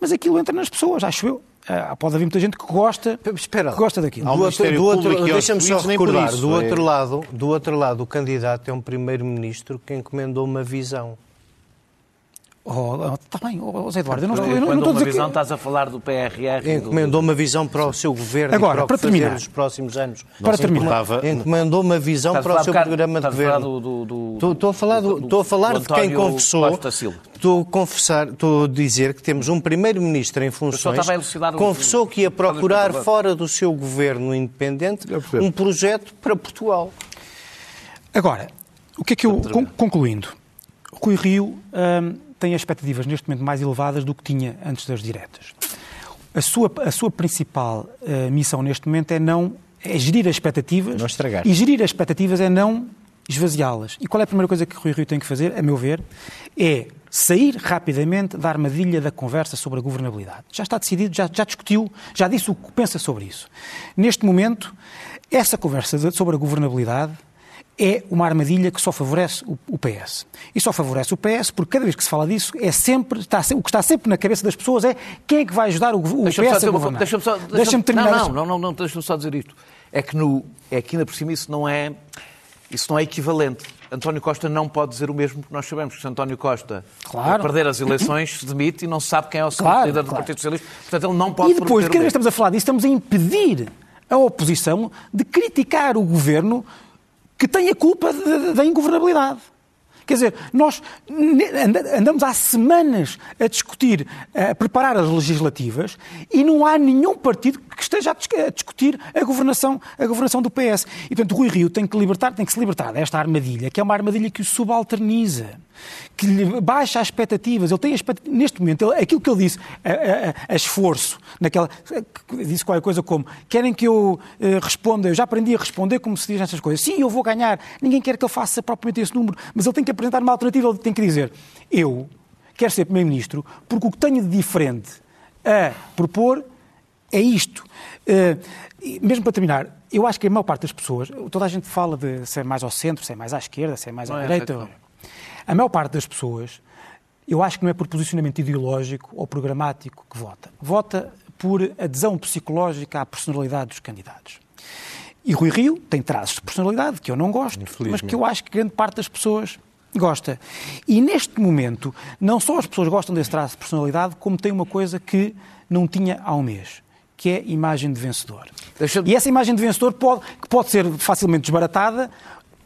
Mas aquilo entra nas pessoas, acho eu. Ah, pode haver muita gente que gosta, Espera, que gosta daquilo. Do outro, do outro, Deixa-me só recordar, do, outro é... lado, do outro lado, o candidato é um primeiro-ministro que encomendou uma visão. Oh, está bem, oh, Zé Eduardo, eu não, eu, eu não estou a dizer visão, que... estás a falar do PRR. Encomendou uma visão para o seu governo Agora, para, para terminar, nos próximos anos. Para terminar, encomendou uma visão para o seu programa de governo. Do, do, estou, estou a falar, do, estou a falar de quem confessou. Estou a, confessar, estou a dizer que temos um primeiro-ministro em funções que confessou que ia procurar fora do seu governo independente um projeto para Portugal. Agora, o que é que eu, concluindo, Rui Rio... Hum, tem expectativas neste momento mais elevadas do que tinha antes das diretas. A sua, a sua principal uh, missão neste momento é não é gerir as expectativas não estragar. e gerir as expectativas é não esvaziá-las. E qual é a primeira coisa que o Rui Rio tem que fazer, a meu ver, é sair rapidamente da armadilha da conversa sobre a governabilidade. Já está decidido, já, já discutiu, já disse o que pensa sobre isso. Neste momento, essa conversa sobre a governabilidade é uma armadilha que só favorece o, PS. E só favorece o PS porque cada vez que se fala disso, é sempre, está, o que está sempre na cabeça das pessoas é quem é que vai ajudar o, o PS a governar. Deixa-me só, deixa deixa terminar. Não, não, não, não deixa-me só dizer isto. É que, no, é que ainda por cima isso não é, isso não é equivalente. António Costa não pode dizer o mesmo que nós sabemos, que se António Costa claro. perder as eleições se demite e não se sabe quem é o claro, líder do claro. Partido Socialista. Portanto, ele não pode E depois, cada vez que estamos a falar disso, estamos a impedir a oposição de criticar o governo que tem a culpa da ingovernabilidade. Quer dizer, nós andamos há semanas a discutir, a preparar as legislativas e não há nenhum partido que esteja a discutir a governação, a governação do PS. E, portanto, Rui Rio tem que, libertar, tem que se libertar desta armadilha, que é uma armadilha que o subalterniza, que lhe baixa as expectativas. Ele tem expectativas, neste momento, ele, aquilo que ele disse, a, a, a, esforço, naquela, disse qualquer coisa como, querem que eu uh, responda, eu já aprendi a responder como se diz nessas coisas. Sim, eu vou ganhar, ninguém quer que ele faça propriamente esse número, mas ele tem que apresentar uma alternativa, ele tem que dizer, eu quero ser Primeiro-Ministro porque o que tenho de diferente a propor é isto. Uh, mesmo para terminar, eu acho que a maior parte das pessoas, toda a gente fala de ser mais ao centro, ser mais à esquerda, ser mais à não é direita. É a maior parte das pessoas, eu acho que não é por posicionamento ideológico ou programático que vota. Vota por adesão psicológica à personalidade dos candidatos. E Rui Rio tem traços de personalidade que eu não gosto, mas que eu acho que grande parte das pessoas gosta. E neste momento, não só as pessoas gostam desse traço de personalidade, como tem uma coisa que não tinha há um mês que é imagem de vencedor. E essa imagem de vencedor pode, que pode ser facilmente desbaratada,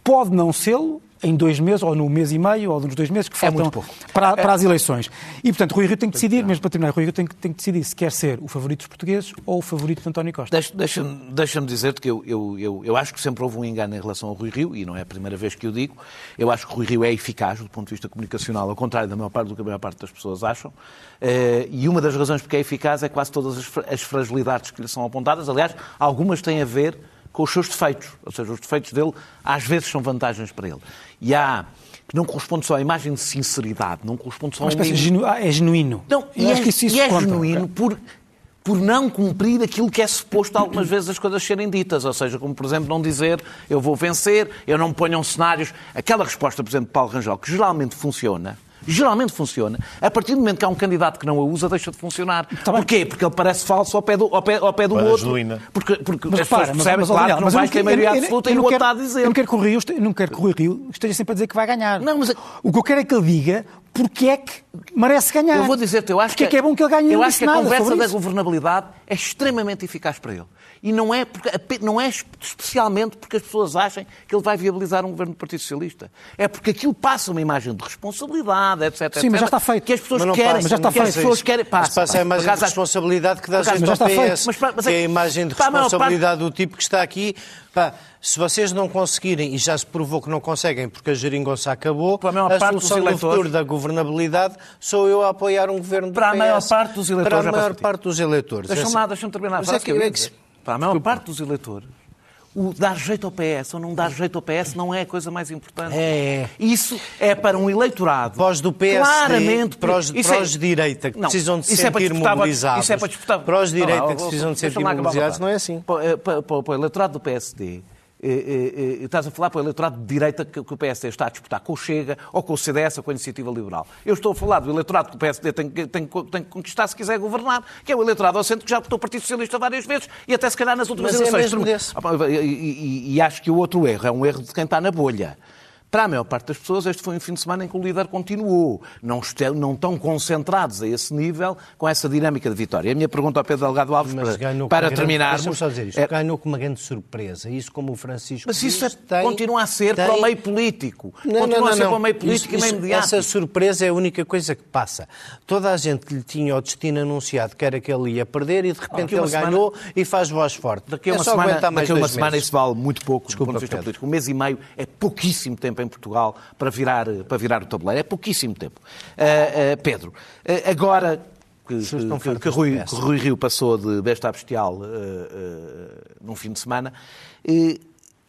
pode não sê-lo, em dois meses, ou no mês e meio, ou nos dois meses que é faltam é para, para, as eleições. E, portanto, Rui Rio tem que decidir, mesmo para terminar, Rui Rio tem que, tem que decidir se quer ser o favorito dos portugueses ou o favorito de António Costa. Deixa-me deixa dizer-te que eu, eu, eu, eu acho que sempre houve um engano em relação ao Rui Rio, e não é a primeira vez que o digo. Eu acho que Rui Rio é eficaz do ponto de vista comunicacional, ao contrário da maior parte do que a maior parte das pessoas acham. Uh, e uma das razões porque é eficaz é quase todas as, as fragilidades que lhe são apontadas. Aliás, algumas têm a ver com os seus defeitos. Ou seja, os defeitos dele às vezes são vantagens para ele. E há que não corresponde só à imagem de sinceridade, não corresponde só a Uma um espécie genu... ah, é genuíno. não, Eu e acho é, que isso, isso e é genuíno por, por não cumprir aquilo que é suposto algumas vezes as coisas serem ditas. Ou seja, como por exemplo não dizer eu vou vencer, eu não me ponham cenários. Aquela resposta, por exemplo, de Paulo Rangel, que geralmente funciona, geralmente funciona, a partir do momento que há um candidato que não a usa, deixa de funcionar. Tá bem. Porquê? Porque ele parece falso ao pé do, ao pé, ao pé do Para outro. genuína. Porque, porque Mas as pessoas mas- percebem, mas, claro, que não mas eu vai não ter quero- maioria absoluta eu e o não está a dizer. Eu não quero que o Rio, não quero que o Rio esteja sempre a dizer que vai ganhar. Não, mas- O que eu quero é que ele diga porque é que merece ganhar. Eu vou dizer-te, eu acho porque é que é bom que ele ganhe. Eu acho que a conversa da governabilidade é extremamente eficaz para ele. E não é, porque, não é especialmente porque as pessoas achem que ele vai viabilizar um governo do Partido Socialista. É porque aquilo passa uma imagem de responsabilidade, etc. Sim, mas já etc, está feito. Que as pessoas Mas querem. passa, mas já está que as feito. pessoas querem. Mas Passa, passa a Por imagem de responsabilidade que dá jeito ao está PS, feito. Mas mas que é- é a imagem de a responsabilidade do tipo que está aqui. Pá, se vocês não conseguirem, e já se provou que não conseguem porque a geringonça acabou, Para a maior a parte dos solução do eleitores- futuro da governabilidade sou eu a apoiar um governo do Para a PS. maior parte dos eleitores, Para a maior parte dos eleitores. Deixa-me É assim. deixa-me terminar a Mas é que é dizer. Para a maior parte dos eleitores, o dar jeito ao PS ou não dar jeito ao PS não é a coisa mais importante. É. Isso é para um eleitorado. Pós do PSD, claramente para os, para é- os de direita que Não, precisam de é para sentir disputar mobilizados. Isso é para disputar. Para os de direita que precisam de sentir mobilizados, não é assim. Para, eh, para- para- para o eleitorado do PSD, eh, eh, eh, estás a falar para o eleitorado de direita que, que o PSD está a disputar com o Chega ou com o CDS ou com a Iniciativa Liberal. Eu estou a falar do eleitorado que o PSD tem, que- tem, que- tem que conquistar se quiser governar, que é o eleitorado ao centro que já votou o Partido Socialista várias vezes e até se calhar nas últimas Mas é eleições. mesmo desse. Ah, E, e- e acho que o outro erro é um erro de quem está na bolha. Para a maior parte das pessoas, este foi um fim de semana em que o líder continuou. Não, não estão concentrados a esse nível com essa dinâmica de vitória. A minha pergunta ao Pedro Delgado Alves, Mas para, para grande- terminarmos... Só dizer isto. é- Ganhou com uma grande surpresa. Isso como o Francisco mas isso é, tem- continua a ser tem- para o meio político. Não, continua não, a ser não, para o meio não. político Isso- e meio mediático. Essa surpresa é a única coisa que passa. Toda a gente que lhe tinha o destino anunciado que era que ele ia perder e de repente ele semana- ganhou e faz voz forte. Daqui a é uma semana, daqui uma semana isso vale muito pouco Desculpa, do ponto de vista Pedro. político. Um mês e meio é pouquíssimo tempo em Portugal para virar, para virar o tabuleiro. É pouquíssimo tempo. Ah, ah, Pedro, ah, agora que, que, que Rui, que Rui Rio passou de besta a bestial ah, ah, num fim de semana, eh,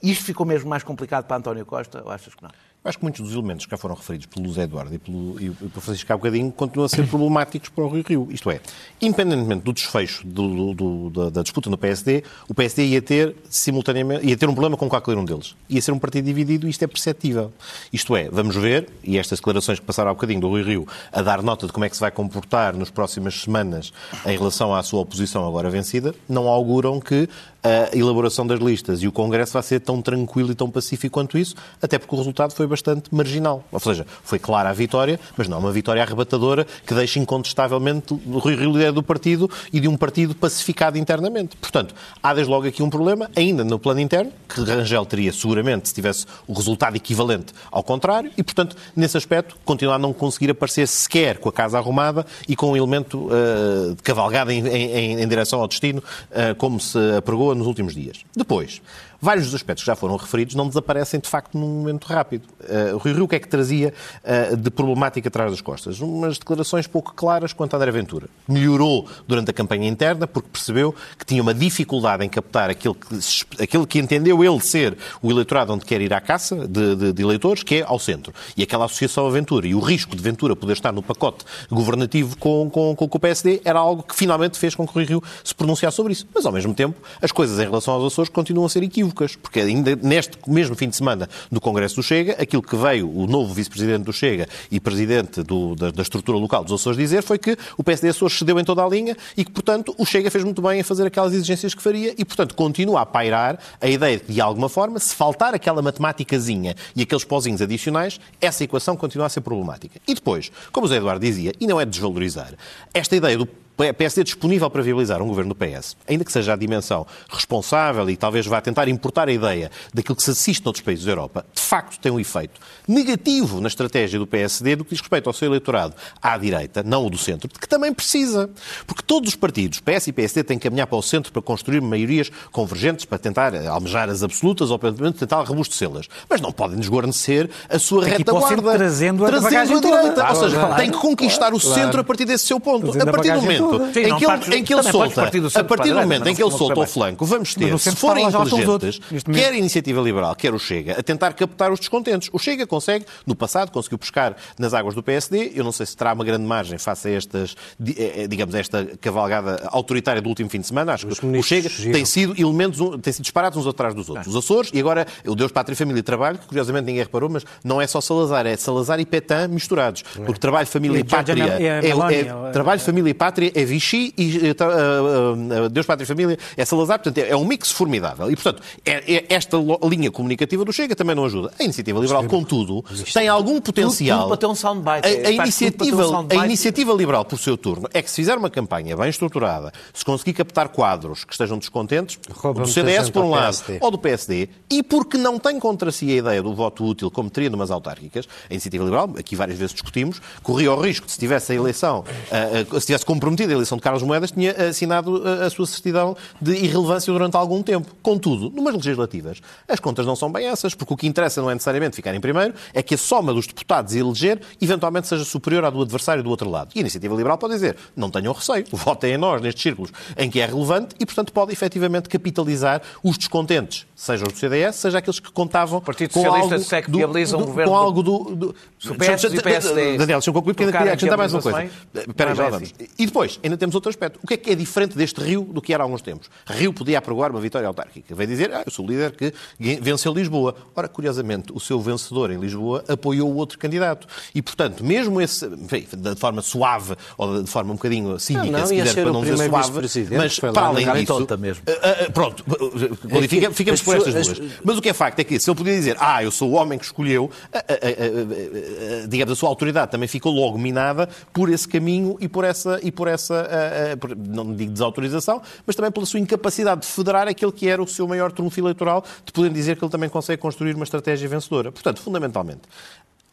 isto ficou mesmo mais complicado para António Costa ou achas que não? Acho que muitos dos elementos que já foram referidos pelo José Eduardo e pelo, e pelo Francisco há bocadinho continuam a ser problemáticos para o Rio Rio. Isto é, independentemente do desfecho do- do- da, da disputa no PSD, o PSD ia ter, simultaneamente, ia ter um problema com qualquer um deles. Ia ser um partido dividido e isto é perceptível. Isto é, vamos ver, e estas declarações que passaram há bocadinho do Rui Rio, a dar nota de como é que se vai comportar nas próximas semanas em relação à sua oposição agora vencida, não auguram que a elaboração das listas e o Congresso vai ser tão tranquilo e tão pacífico quanto isso, até porque o resultado foi bastante marginal. Ou seja, foi clara a vitória, mas não uma vitória arrebatadora que deixa incontestavelmente o Rui Rio líder do partido e de um partido pacificado internamente. Portanto, há desde logo aqui um problema, ainda no plano interno, que Rangel teria seguramente se tivesse o resultado equivalente ao contrário, e, portanto, nesse aspecto, continua a não conseguir aparecer sequer com a casa arrumada e com um elemento uh, de cavalgada em, em, em direção ao destino, uh, como se apregou nos últimos dias. Depois, vários dos aspectos que já foram referidos não desaparecem de facto num momento rápido. Uh, o Rui Rio o que é que trazia uh, de problemática atrás das costas? Umas declarações pouco claras quanto a André Ventura. Melhorou durante a campanha interna porque percebeu que tinha uma dificuldade em captar aquele que, aquele que entendeu ele ser o eleitorado onde quer ir à caça de, de, de eleitores, que é ao centro. E aquela associação a Ventura e o risco de Ventura poder estar no pacote governativo com, com, com o PSD era algo que finalmente fez com que o Rui Rio se pronunciasse sobre isso. Mas, ao mesmo tempo, as coisas em relação aos Açores continuam a ser porque ainda neste mesmo fim de semana do Congresso do Chega, aquilo que veio o novo vice-presidente do Chega e presidente do, da, da, estrutura local dos Açores dizer foi que o PSD Açores cedeu em toda a linha e que, portanto, o Chega fez muito bem em fazer aquelas exigências que faria e, portanto, continua a pairar a ideia de que, de alguma forma, se faltar aquela matemáticazinha e aqueles pozinhos adicionais, essa equação continua a ser problemática. E depois, como o Zé Eduardo dizia, e não é desvalorizar, esta ideia do PSD disponível para viabilizar um governo do PS, ainda que seja a dimensão responsável e talvez vá tentar importar a ideia daquilo que se assiste noutros países da Europa, de facto tem um efeito negativo na estratégia do PSD do que diz respeito ao seu eleitorado à direita, não o do centro, que também precisa. Porque todos os partidos, PS e PSD, têm que caminhar para o centro para construir maiorias convergentes, para tentar almejar as absolutas ou pelo menos tentar robustecê-las. Mas não podem desguarnecer a sua Tem para o retaguarda. trazendo a trazendo a direita. toda. Ou seja, Claro, tem que conquistar o claro. centro a partir desse seu ponto. Trazendo A partir do momento Sim, em que ele, em que ele solta, a partir do momento em que ele solta o flanco, vamos ter, se forem inteligentes, quer a Iniciativa Liberal, quer o Chega, a tentar captar os descontentes. O Chega consegue, no passado, conseguiu pescar nas águas do PSD, eu não sei se terá uma grande margem face a estas, eh, eh, digamos, esta cavalgada autoritária do último fim de semana, acho que o Chega tem sido elementos, tem sido disparados uns atrás dos outros. Os Açores e agora o Deus, Pátria, Família e Trabalho, que curiosamente ninguém reparou, mas não é só Salazar, é Salazar e Petain misturados. Porque Trabalho, Família E e, Pátria é, é- é- Trabalho, Família e Pátria é Vichy e eh, eh, eh, Deus, Pátria e Família é Salazar. Portanto, é, é um mix formidável. E, portanto, é- é- esta linha comunicativa do Chega também não ajuda. A Iniciativa Liberal, contudo, tem algum potencial... tudo para ter um soundbite. A, a É, tudo ter um iniciativa, soundbite. a iniciativa Liberal, por seu turno, é que se fizer uma campanha bem estruturada, se conseguir captar quadros que estejam descontentes, Rouba do CDS por um lado, ou do PSD, e porque não tem contra si a ideia do voto útil, como teria numas autárquicas, a Iniciativa Liberal, aqui várias vezes discutimos, corria o risco de, se tivesse a eleição, se tivesse comprometido a eleição de Carlos Moedas, tinha assinado ah, a sua certidão de irrelevância durante algum tempo. Contudo, numas legislativas, as contas não são bem essas, porque o que interessa não é necessariamente ficar em primeiro, é que a soma dos deputados a eleger eventualmente seja superior à do adversário do outro lado. E a Iniciativa Liberal pode dizer, não tenham receio, votem em nós nestes círculos em que é relevante e, portanto, pode efetivamente capitalizar os descontentes, seja os do CDS, seja aqueles que contavam Partido com Socialista algo se do- viabiliza um do- governo com do- algo do... do... Se o PS e o PSD Daniel, deixa eu concluir, porque ainda queria acrescentar mais uma coisa. Espera aí, é já vamos. E depois, ainda temos outro aspecto. O que é que é diferente deste Rio do que era há alguns tempos? Rio podia apregoar uma vitória autárquica. Veio dizer, ah, eu sou o líder que venceu Lisboa. Ora, curiosamente, o seu vencedor em Lisboa apoiou o outro candidato. E, portanto, mesmo esse, enfim, de forma suave, ou de forma um bocadinho cínica, Não, não, se quiser, ser para não dizer suave, mas para além disso... mesmo. ah, ah, pronto, qualifica- ficamos por as estas duas. Mas o que é facto é que se ele podia dizer, ah, eu sou o homem que escolheu, a- digamos, a sua autoridade também ficou logo minada por esse caminho e por essa, e por essa a- a- por- não digo desautorização, mas também pela sua incapacidade de federar aquele que era o seu maior trunfo eleitoral, de poder dizer que ele também consegue construir uma estratégia vencedora. Portanto, fundamentalmente,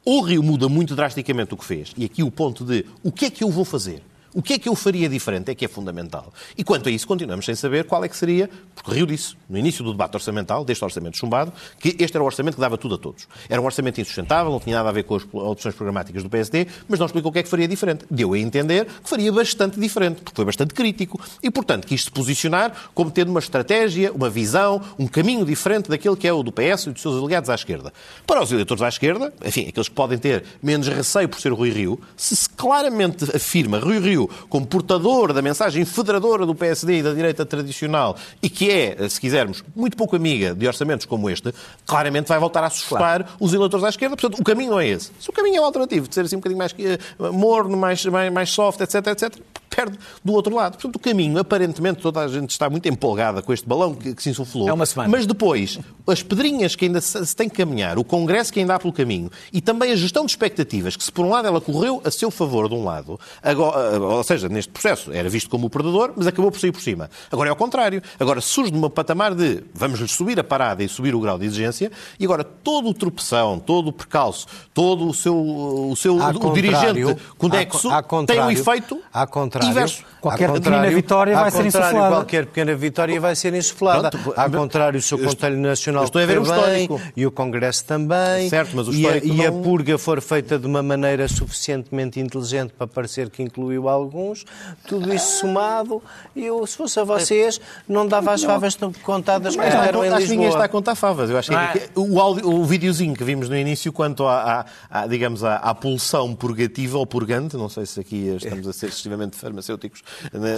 o Rio muda muito drasticamente o que fez. E aqui o ponto de o que é que eu vou fazer? O que é que eu faria diferente é que é fundamental. E quanto a isso, continuamos sem saber qual é que seria, porque Rio disse, no início do debate orçamental, deste orçamento chumbado, que este era o orçamento que dava tudo a todos. Era um orçamento insustentável, não tinha nada a ver com as opções programáticas do PSD, mas não explicou o que é que faria diferente. Deu a entender que faria bastante diferente, porque foi bastante crítico. E, portanto, quis se posicionar como tendo uma estratégia, uma visão, um caminho diferente daquele que é o do PS e dos seus aliados à esquerda. Para os eleitores à esquerda, enfim, aqueles que podem ter menos receio por ser Rui Rio, se claramente afirma Rui Rio como portador da mensagem federadora do PSD e da direita tradicional e que é, se quisermos, muito pouco amiga de orçamentos como este, claramente vai voltar a assustar os eleitores à esquerda. Portanto, o caminho não é esse. Se o caminho é o alternativo, de ser assim um bocadinho mais eh, morno, mais, mais, mais soft, etc, etc, perde do outro lado. Portanto, o caminho, aparentemente, toda a gente está muito empolgada com este balão que, que se insuflou. É uma semana. Mas depois, as pedrinhas que ainda se se tem que caminhar, o Congresso que ainda há pelo caminho e também a gestão de expectativas, que se por um lado ela correu a seu favor de um lado, agora, ou seja, neste processo era visto como o perdedor, mas acabou por sair por cima. Agora é ao contrário. Agora surge numa patamar de vamos-lhe subir a parada e subir o grau de exigência e agora todo o tropeção, todo o percalço, todo o seu, o seu o dirigente conexo tem um efeito ao contrário, inverso. Qualquer pequena contrário- vitória vai ser contrário, insuflada. Qualquer pequena vitória vai ser insuflada. Pronto, ao contrário, o seu Conselho Nacional estou a ver correr o histórico. e o Congresso também, Certo, mas o e, a, histórico e a não- purga for feita de uma maneira suficientemente inteligente para parecer que incluiu alguns, tudo isso somado, eu, se fosse a vocês, não dava as favas tão contadas Mas não, deram em acho que ninguém está a Lisboa. contar favas. Eu acho que Não é? que o, áudio, o videozinho que vimos no início quanto à, à- à, digamos, à, à pulsão purgativa ou purgante, não sei se aqui estamos a ser excessivamente farmacêuticos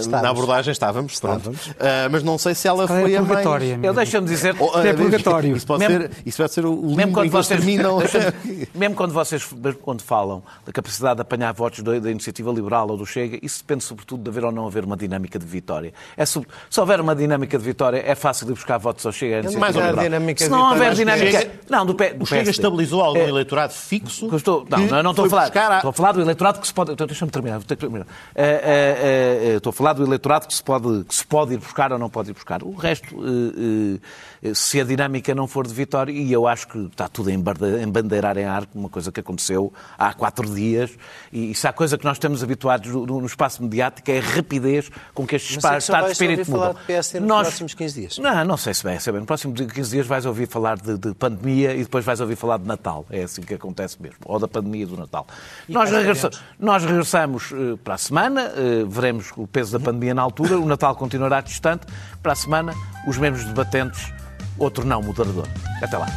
na, na abordagem, estávamos, pronto. Estávamos. Ah, mas não sei se ela Qual é foi a a mais... purgatória? Eu deixa-me dizer. Oh, ah, É purgatório. Isso pode, Mesmo- ser, isso pode ser o limbo Mesmo quando, vocês, terminam. mesmo quando vocês quando falam da capacidade de apanhar votos da, da iniciativa liberal ou do Chega, isso depende sobretudo de haver ou não haver uma dinâmica de vitória. É sobre- se houver uma dinâmica de vitória, é fácil de buscar votos ao Chega. mais liberal. dinâmica se não houver dinâmica. Chega- não, do, P, do O Chega PSD. estabilizou algum É, eleitorado fixo? estou- não, não, não estou a falar. a- Estou a falar do eleitorado que se pode. então Deixa-me terminar. vou ter que terminar. Eh, eh, eh, estou a falar do eleitorado que se, pode, que se pode ir buscar ou não pode ir buscar. O resto, eh, eh, se a dinâmica não for de vitória, e eu acho que está tudo a embarde- embandeirar em arco, uma coisa que aconteceu há quatro dias, e se há coisa que nós estamos habituados no, no espaço mediático é a rapidez com que estes Mas é estados de espírito falar mudam. de PSD nos próximos 15 dias. Não, não sei se vai saber. Nos próximos 15 dias vais ouvir falar de, de pandemia e depois vais ouvir falar de Natal. É assim que acontece mesmo. Ou da pandemia do Natal. Nós, regressa- nós regressamos eh, para a semana. Veremos o peso da pandemia na altura. O Natal continuará distante. Para a semana, os membros debatentes, outro não moderador. Até lá.